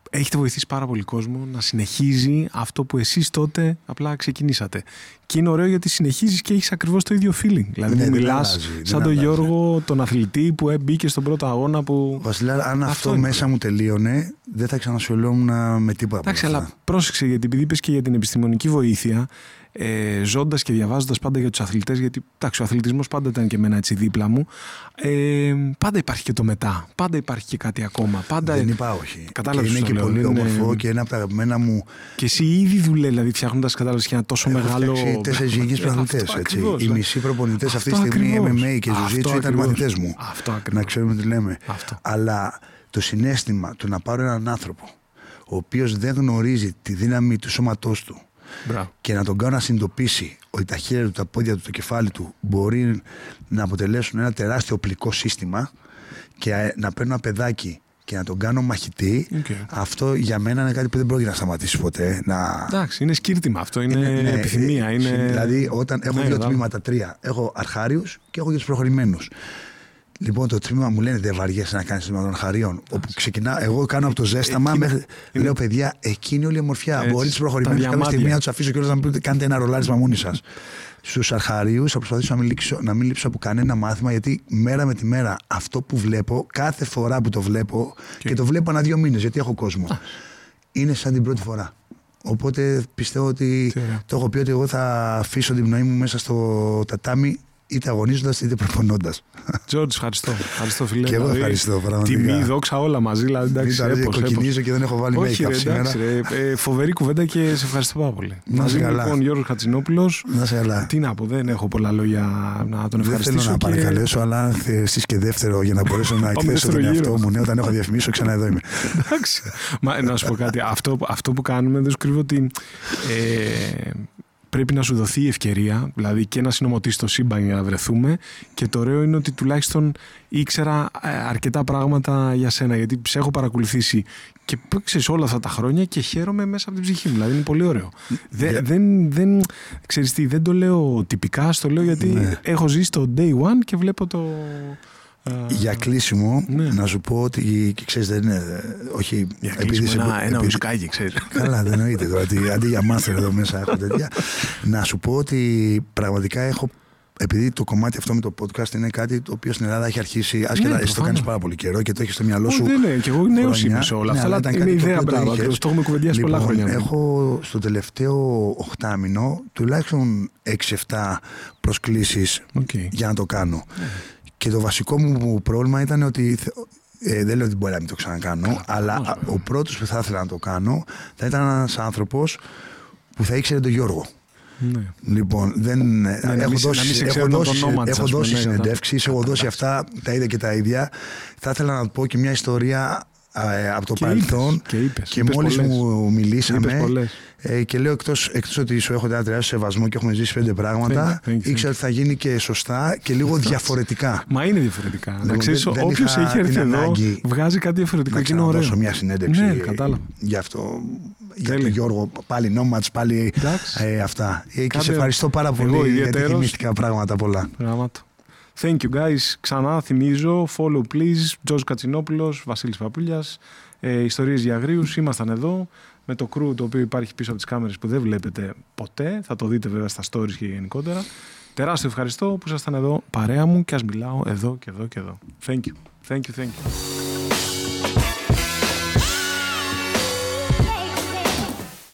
έχετε βοηθήσει πάρα πολύ κόσμο να συνεχίζει αυτό που εσείς τότε απλά ξεκινήσατε. Και είναι ωραίο γιατί συνεχίζεις και έχεις ακριβώς το ίδιο feeling. Δηλαδή ναι, μιλάς σαν τον Γιώργο, τον αθλητή που μπήκε στον πρώτο αγώνα που... Βασιλιά, αν αυτό, αυτό μέσα μου τελείωνε, δεν θα ξανασχολιόμουν με τίποτα. Εντάξει, αλλά πρόσεξε γιατί επειδή είπες και για την επιστημονική βοήθεια, ε, ζώντας και διαβάζοντας πάντα για τους αθλητές, γιατί εντάξει, ο αθλητισμός πάντα ήταν και εμένα έτσι δίπλα μου. Ε, πάντα υπάρχει και το μετά. Πάντα υπάρχει και κάτι ακόμα. Πάντα... Δεν είπα όχι. Κατάλαβες είναι και πολύ όμορφο και ένα από τα αγαπημένα μου. Και εσύ ήδη δουλεύεις, δηλαδή φτιάχνοντας κατάλαβες και ένα τόσο Έχω μεγάλο. Έχω τέσσερις γηγείς πρωταθλητέ. Οι μισοί προπονητές αυτή τη στιγμή MMA και Ζουζίτσου ήταν μαθητές μου. Αυτό Να ξέρουμε τι λέμε. Αυτό. Αλλά το συνέστημα του να πάρω έναν άνθρωπο ο οποίος δεν γνωρίζει τη δύναμη του σώματός του και να τον κάνω να συνειδητοποιήσει ότι τα χέρια του, τα πόδια του, το κεφάλι του μπορεί να αποτελέσουν ένα τεράστιο οπλικό σύστημα και να παίρνω ένα παιδάκι και να τον κάνω μαχητή, αυτό για μένα είναι κάτι που δεν πρόκειται να σταματήσει ποτέ. Να... Εντάξει, είναι σκύρτημα αυτό, είναι, είναι ναι, επιθυμία. Είναι... Δηλαδή, όταν έχω ναι, δύο τμήματα, τρία, έχω αρχάριους και έχω και τους προχωρημένους. Λοιπόν, το τμήμα μου λένε δεν βαριέσαι να κάνεις τμήμα των χαρίων. Όπου ξεκινά, εγώ κάνω από το ζέσταμα μέχρι. Είναι... Λέω, παιδιά, εκείνη όλη η ομορφιά. Μπορείς του προχωρημένου κάποια στιγμή να τους αφήσω και όλους να μου πείτε κάντε ένα ρολάρισμα μόνοι σας. Στους αρχαρίου θα προσπαθήσω να μην, λείψω, να μην λείψω από κανένα μάθημα γιατί μέρα με τη μέρα αυτό που βλέπω, κάθε φορά που το βλέπω και, και το βλέπω ανά δύο μήνες γιατί έχω κόσμο, είναι σαν την πρώτη φορά. Οπότε πιστεύω ότι το έχω πει ότι εγώ θα αφήσω την πνοή μου μέσα στο τατάμι είτε αγωνίζοντας είτε προπονώντας. Τζόρτζ, ευχαριστώ. Ευχαριστώ, φίλε. Και εγώ δηλαδή, ευχαριστώ, πραγματικά. Τιμή, δόξα, όλα μαζί. Δηλαδή, εντάξει, έπος, κοκκινίζω και δεν έχω βάλει Όχι, make-up σήμερα. ε, φοβερή κουβέντα και σε ευχαριστώ πάρα πολύ. Να σε καλά. Λοιπόν, Γιώργος Χατζηνόπουλος. Να σε καλά. Τι να πω, δεν έχω πολλά λόγια να τον ευχαριστήσω. Δεν θέλω να και... παρακαλέσω, αλλά εσείς και δεύτερο για να μπορέσω να εκθέσω τον εαυτό μου. Ναι, όταν έχω διαφημίσω, ξανά εδώ είμαι. Εντάξει. Μα να σου πω κάτι. Αυτό, αυτό που κάνουμε δεν σου κρύβω ότι. Ε, πρέπει να σου δοθεί η ευκαιρία, δηλαδή και να συνομωτήσει το σύμπαν για να βρεθούμε. Και το ωραίο είναι ότι τουλάχιστον ήξερα ε, αρκετά πράγματα για σένα, γιατί σε έχω παρακολουθήσει και ξέρεις όλα αυτά τα χρόνια και χαίρομαι μέσα από την ψυχή μου. Δηλαδή είναι πολύ ωραίο. Δεν, δεν, δεν, ξέρεις τι, δεν το λέω τυπικά, στο λέω γιατί ναι. έχω ζήσει το day one και βλέπω το, για κλείσιμο, ναι. να σου πω ότι και ξέρεις δεν είναι. Όχι, για επειδή ένα, ένα επειδή... ουσκάκι, ξέρεις. Καλά, δεν εννοείται τώρα. αντί για μάστερ εδώ μέσα έχω τέτοια. να σου πω ότι πραγματικά έχω επειδή το κομμάτι αυτό με το podcast είναι κάτι το οποίο στην Ελλάδα έχει αρχίσει. Άσχετα, ναι, εσύ το κάνεις πάρα πολύ καιρό και το έχεις στο μυαλό σου. Δεν είναι, και εγώ νέος είμαι σε όλα ναι, αυτά. Αλλά είναι ιδέα πράγμα. Το, το έχουμε κουβεντιάσει λοιπόν, πολλά χρόνια. Έχω στο τελευταίο οχτάμινο τουλάχιστον 6-7 προσκλήσεις okay. για να το κάνω. Ναι. Και το βασικό μου πρόβλημα ήταν ότι ε, δεν λέω ότι μπορεί να μην το ξανακάνω, αλλά ο πρώτος που θα ήθελα να το κάνω θα ήταν ένας άνθρωπος που θα ήξερε τον Γιώργο. Ναι. Λοιπόν, δεν, ναι, έχω, δώσει, έχω δώσει, έχω δώσει συνεντεύξεις, έχω δώσει αυτά τα ίδια και τα ίδια. Θα ήθελα να πω και μια ιστορία ε, από το και παρελθόν και, είπες, και μόλις μου μιλήσαμε ε, και λέω εκτός, εκτός ότι σου έχω ένα τεράστιο σεβασμό και έχουμε ζήσει πέντε πράγματα ήξερα ότι θα γίνει και σωστά και λίγο διαφορετικά. Μα είναι διαφορετικά. Λοιπόν, να ξέρεις όποιος έχει έρθει εδώ βγάζει κάτι διαφορετικό να και είναι ωραίο. μια συνέντευξη ναι, κατάλαβα. γι' αυτό για τον Γιώργο πάλι Nomads πάλι ε, αυτά. Ε, και σε ευχαριστώ πάρα πολύ για τα πράγματα πολλά. Γράμματο. Thank you guys. Ξανά θυμίζω, follow please, Τζος Κατσινόπουλος, Βασίλης Παπούλιας, ε, Ιστορίες για αγρίους. Ήμασταν εδώ με το crew το οποίο υπάρχει πίσω από τις κάμερες που δεν βλέπετε ποτέ. Θα το δείτε βέβαια στα stories και γενικότερα. Τεράστιο ευχαριστώ που ήσασταν εδώ παρέα μου και ας μιλάω εδώ και εδώ και εδώ. Thank you. Thank you, thank you.